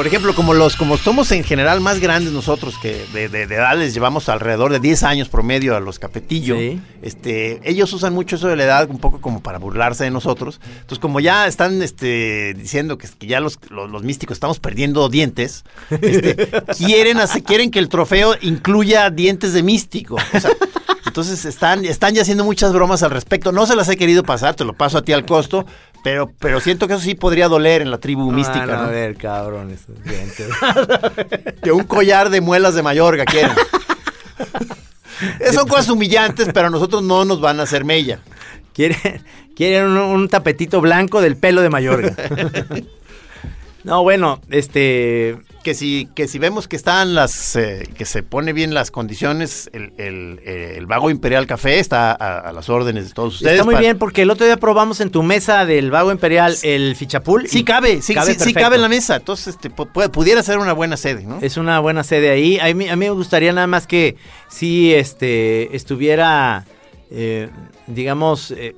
Por ejemplo, como los, como somos en general más grandes nosotros, que de, de, de edad les llevamos alrededor de 10 años promedio a los capetillo, Sí. este, ellos usan mucho eso de la edad un poco como para burlarse de nosotros. Entonces, como ya están este, diciendo que, que ya los, los, los místicos estamos perdiendo dientes, este, quieren, hacer- quieren que el trofeo incluya dientes de místico. O sea, entonces están, están ya haciendo muchas bromas al respecto. No se las he querido pasar, te lo paso a ti al costo, pero, pero siento que eso sí podría doler en la tribu mística. Van a ¿no? ver, cabrón, esos dientes. Que un collar de muelas de Mayorga quieren. Son cosas humillantes, pero a nosotros no nos van a hacer mella. Quieren, quieren un, un tapetito blanco del pelo de Mayorga. no, bueno, este. Que si, que si vemos que están las, eh, que se pone bien las condiciones, el, el, eh, el Vago Imperial Café está a, a las órdenes de todos ustedes. Está muy para- bien porque el otro día probamos en tu mesa del Vago Imperial el fichapul. Sí cabe, sí, sí, sí cabe en la mesa. Entonces, este, pudiera ser una buena sede, ¿no? Es una buena sede ahí. A mí, a mí me gustaría nada más que si este estuviera, eh, digamos, eh,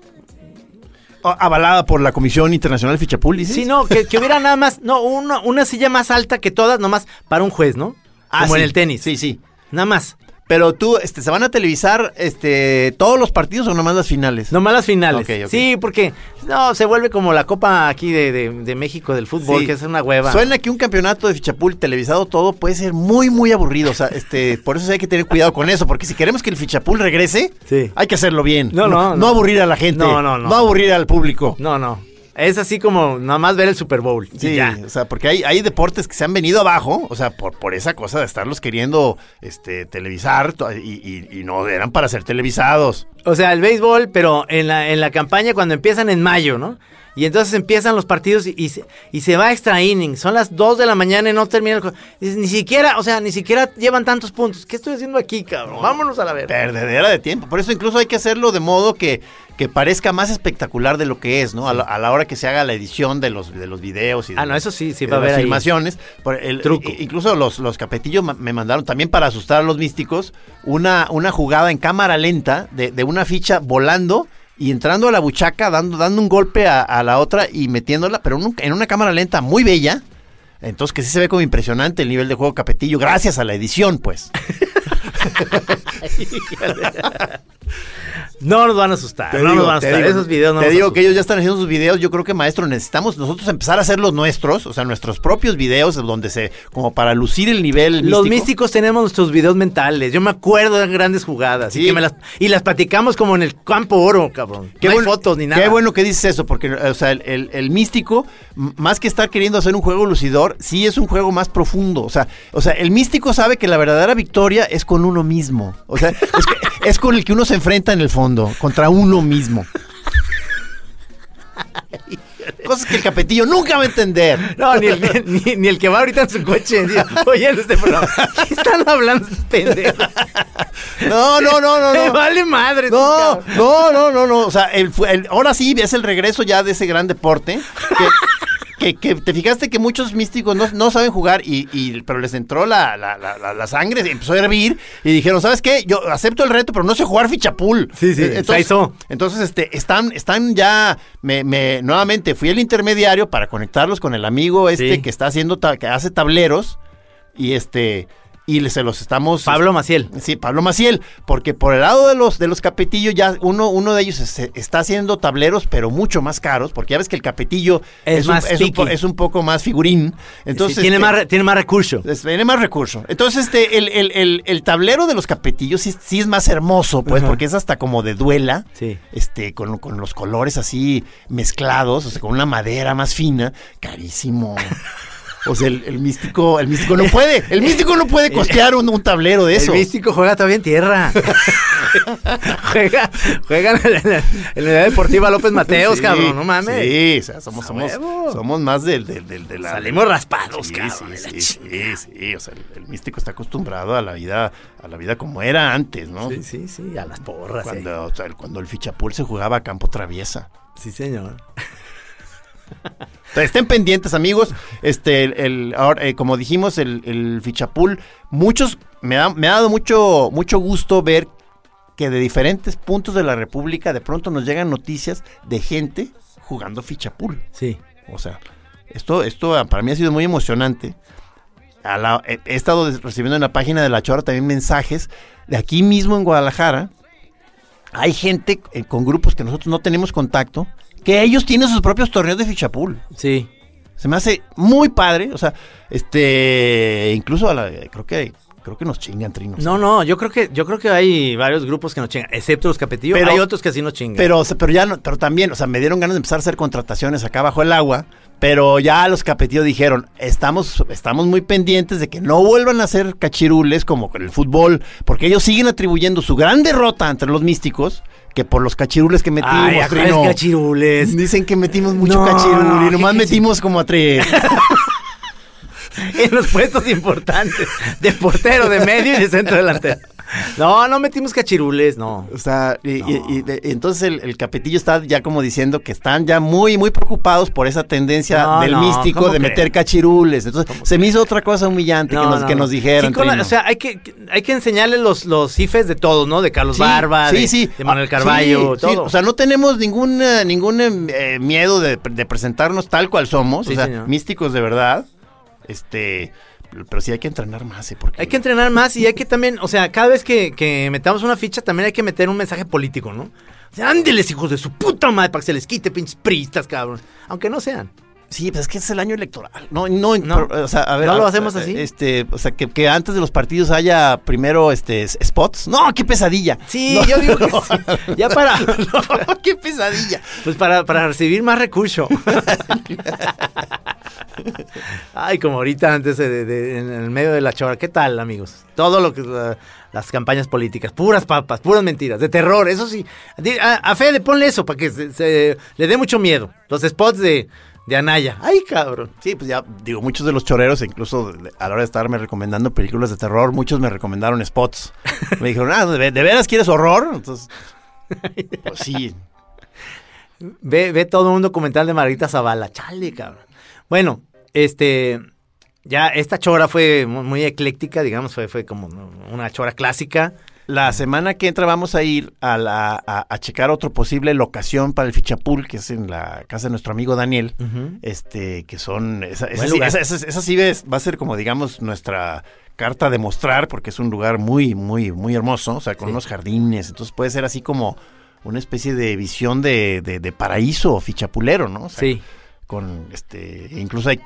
Avalada por la Comisión Internacional Fichapul, ¿dices? sí, no, que, que hubiera nada más, no, una, una silla más alta que todas, nomás para un juez, ¿no? Ah, Como sí. en el tenis. Sí, sí. Nada más. Pero tú, este, ¿se van a televisar este, todos los partidos o nomás las finales? Nomás las finales. Sí, porque no, se vuelve como la Copa aquí de, de- de México del fútbol, Sí. que es una hueva. Suena que un campeonato de Fichapul televisado todo puede ser muy, muy aburrido. O sea, este, por eso hay que tener cuidado con eso, porque si queremos que el Fichapul regrese, Sí. hay que hacerlo bien. No, no, no. no. aburrir a la gente. No, no, no. No aburrir al público. No, no. Es así como nada más ver el Super Bowl. Sí, ya. o sea, porque hay, hay deportes que se han venido abajo, o sea, por, por esa cosa de estarlos queriendo este, televisar y, y- y no eran para ser televisados. O sea, el béisbol, pero en la, en la campaña cuando empiezan en mayo, ¿no? Y entonces empiezan los partidos y, y se, y se va extra inning. Son las 2 de la mañana y no termina el Ni siquiera, o sea, ni siquiera llevan tantos puntos. ¿Qué estoy haciendo aquí, cabrón? Vámonos a la verga. Perdedera de tiempo. Por eso incluso hay que hacerlo de modo que, que parezca más espectacular de lo que es, ¿no? A la, a la hora que se haga la edición de los, de los videos y de, Ah, no, eso sí, sí va a las haber ahí. filmaciones. Por el- Truco. Incluso los, los capetillos me mandaron también para asustar a los místicos una, una jugada en cámara lenta de, de una ficha volando y entrando a la buchaca, dando, dando un golpe a, a la otra y metiéndola, pero en un- en una cámara lenta muy bella. Entonces que sí se ve como impresionante el nivel de juego capetillo, gracias a la edición, pues. No nos van a asustar. Te no digo, nos van a asustar. digo, Esos videos no Te nos digo asustan. que ellos ya están haciendo sus videos. Yo creo que, maestro, necesitamos nosotros empezar a hacer los nuestros, o sea, nuestros propios videos, donde se, como para lucir el nivel Los místico. místicos tenemos nuestros videos mentales. Yo me acuerdo de grandes jugadas. Sí. Y, que me las, y las platicamos como en el campo oro, cabrón. Qué no hay fotos ni nada. Qué bueno que dices eso, porque o sea, el, el- el místico, más que estar queriendo hacer un juego lucidor, sí es un juego más profundo. O sea, o sea, el místico sabe que la verdadera victoria es con uno mismo. O sea, es, que- es con el que uno se enfrenta en el fondo, contra uno mismo. Cosas que el capetillo nunca va a entender. No, ni el, ni, ni el que va ahorita en su coche. dice, Oye, este programa. ¿Qué están hablando? No, no, no, no, no. vale madre. No, no, no, no, no. O sea, el, fue- el- ahora sí es el regreso ya de ese gran deporte. Que, que, que te fijaste que muchos místicos no, no saben jugar, y, y- pero les entró la, la, la, la- la sangre, empezó a hervir y dijeron, ¿sabes qué? Yo acepto el reto, pero no sé jugar fichapul. Sí, sí, hizo. entonces, este, están, están ya, me, me, nuevamente fui el intermediario para conectarlos con el amigo este Sí. que está haciendo, que hace tableros, y este, y se los estamos... Pablo Maciel. Sí, Pablo Maciel, porque por el lado de los de los capetillos ya uno uno de ellos se- está haciendo tableros pero mucho más caros, porque ya ves que el capetillo Es un, más es, un, es un poco más figurín, entonces Sí, tiene, este, más, tiene más recurso. tiene más recursos. Entonces, este, el, el- el- el tablero de los capetillos sí, sí es más hermoso, pues, porque es hasta como de duela. Sí. Este, con, con los colores así mezclados, o sea, con una madera más fina, carísimo. O sea, el, el místico, el místico no puede, el místico no puede costear un, un tablero de eso. El místico juega todavía en tierra. juega, juega en la, en la- en la unidad deportiva López Mateos, Sí, cabrón. No mames. Sí, o sea, somos, somos, somos más del, del, del- de la. Salimos raspados, sí, cabrón, Sí, sí, sí, sí, O sea, el, el místico está acostumbrado a la vida, a la vida como era antes, ¿no? Sí, sí, sí, a las porras. Cuando, o sea, el- cuando el fichapul se jugaba a campo traviesa. Sí, señor. Estén pendientes, amigos. Este, el, el- ahora, eh, como dijimos, el, el fichapul, muchos, me ha, me ha dado mucho, mucho gusto ver que de diferentes puntos de la República de pronto nos llegan noticias de gente jugando fichapul. Sí. O sea, esto, esto ah, para mí ha sido muy emocionante. A la- he, he estado recibiendo en la página de La Chora también mensajes de aquí mismo en Guadalajara. Hay gente eh, con grupos que nosotros no tenemos contacto, que ellos tienen sus propios torneos de fichapul. Sí. Se me hace muy padre, o sea, este, incluso a la- creo que creo que nos chingan trinos. No, no, yo creo que yo creo que hay varios grupos que nos chingan, excepto los capetillos. Pero- hay otros que sí nos chingan. Pero, pero ya no, pero también, o sea, me dieron ganas de empezar a hacer contrataciones acá bajo el agua, pero ya los capetillos dijeron, estamos, estamos muy pendientes de que no vuelvan a hacer cachirules como con el fútbol, porque ellos siguen atribuyendo su gran derrota entre los místicos que por los cachirules que metimos, Ay, ¿a cuáles Trino. cachirules? Dicen que metimos mucho No, cachirul y nomás metimos como a tres. en los puestos importantes de portero, de medio y de centro delantero. No, no metimos cachirules, no. O sea, y, y- y de- y entonces el, el capetillo está ya como diciendo que están ya muy, muy preocupados por esa tendencia No, del no, místico ¿cómo de meter cachirules. Entonces, se me hizo otra cosa humillante que No, nos, no, que no. nos dijeron. Sí, la- o sea, hay que, hay que enseñarle los, los cifes de todos, ¿no? De Carlos Sí, Barba, sí, de, Manuel Ah, Carballo, todo. O sea, no tenemos ningún, eh, ningún eh, miedo de, de presentarnos tal cual somos. O sea, señor. místicos de verdad. Este, pero sí hay que entrenar más, ¿eh? Porque hay que entrenar más y hay que también, o sea, cada vez que, que metamos una ficha también hay que meter un mensaje político, ¿no? O sea, ándeles, hijos de su puta madre, para que se les quite, pinches pristas, cabrón. Aunque no sean. Sí, pues es que es el año electoral. No, no, No. pero, o sea, a ver, ¿No lo a- hacemos a- así? Este, o sea, que, que antes de los partidos haya primero este spots. No, qué pesadilla. Sí, No. yo digo que sí. Ya para, No, qué pesadilla. pues para, para recibir más recurso. Ay, como ahorita antes de, de- en el medio de la chora. ¿Qué tal, amigos? Todo lo que la- las campañas políticas, puras papas, puras mentiras, de terror, eso sí. A, a Fede ponle eso para que se- se- le dé mucho miedo. Los spots de, de Anaya. Ay, cabrón. Sí, pues ya digo, muchos de los choreros, incluso a la hora de estarme recomendando películas de terror, muchos me recomendaron spots. Me dijeron, ah, ¿de, veras quieres horror? Entonces, pues sí. Ve, ve todo un documental de Margarita Zavala. Chale, cabrón. Bueno, este. Ya esta chora fue mu- muy, ecléctica, digamos, fue, fue como una chora clásica. La semana que entra vamos a ir a, la, a, a checar otro posible locación para el Fichapul, que es en la casa de nuestro amigo Daniel. Este, que son. Esa, esa sí, esa- esa- esa sí ves- va a ser como, digamos, nuestra carta de mostrar, porque es un lugar muy, muy, muy hermoso, o sea, con Sí. unos jardines. Entonces puede ser así como, una especie de visión de, de- de paraíso fichapulero, ¿no? O sea, Sí. Con este, incluso hay-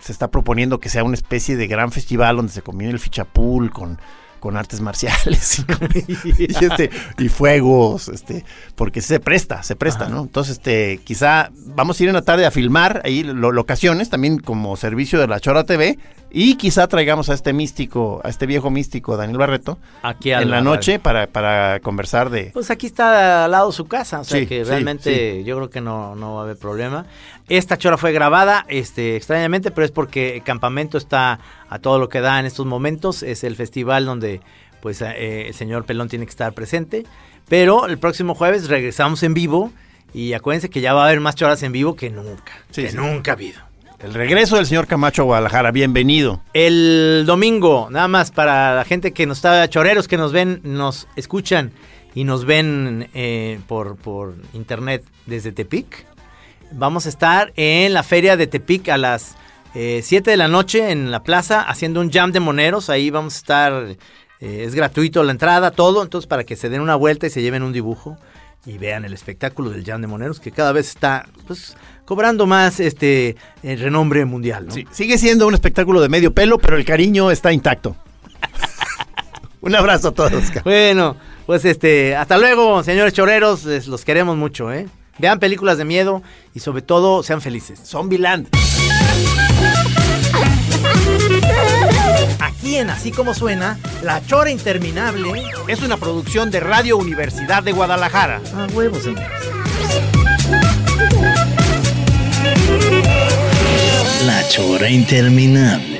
se está proponiendo que sea una especie de gran festival donde se combine el fichapul con, con artes marciales y, con- y, este, y fuegos, este, porque se presta, se presta, ¿no? Entonces, este, quizá vamos a ir en la tarde a filmar ahí lo- locaciones, también como servicio de la Chora TV, y quizá traigamos a este místico, a este viejo místico, Daniel Barreto, Aquí en la noche para, para conversar de... Pues aquí está al lado su casa, o sea Sí, que sí, realmente yo creo que no, no va a haber problema. Esta chora fue grabada, este, extrañamente, pero es porque el campamento está a todo lo que da en estos momentos. Es el festival donde pues eh, el señor Pelón tiene que estar presente. Pero el próximo jueves regresamos en vivo y acuérdense que ya va a haber más choras en vivo que nunca. Sí, que sí. nunca ha habido. El regreso del señor Camacho a Guadalajara, bienvenido. El domingo, nada más para la gente que nos está, choreros que nos ven, nos escuchan y nos ven eh, por, por internet desde Tepic. Vamos a estar en la feria de Tepic a las 7 de la noche en la plaza haciendo un jam de moneros. Ahí vamos a estar, eh, es gratuito la entrada, todo. Entonces para que se den una vuelta y se lleven un dibujo y vean el espectáculo del jam de moneros que cada vez está pues cobrando más este eh, renombre mundial. ¿no? Sí, sigue siendo un espectáculo de medio pelo, pero el cariño está intacto. un abrazo a todos. Bueno, pues este, hasta luego, señores choreros, les- los queremos mucho, ¿eh? Vean películas de miedo y sobre todo sean felices. Zombieland. Aquí en Así Como Suena, La Chora Interminable. Es una producción de Radio Universidad de Guadalajara. A huevos, señores. La chora interminable.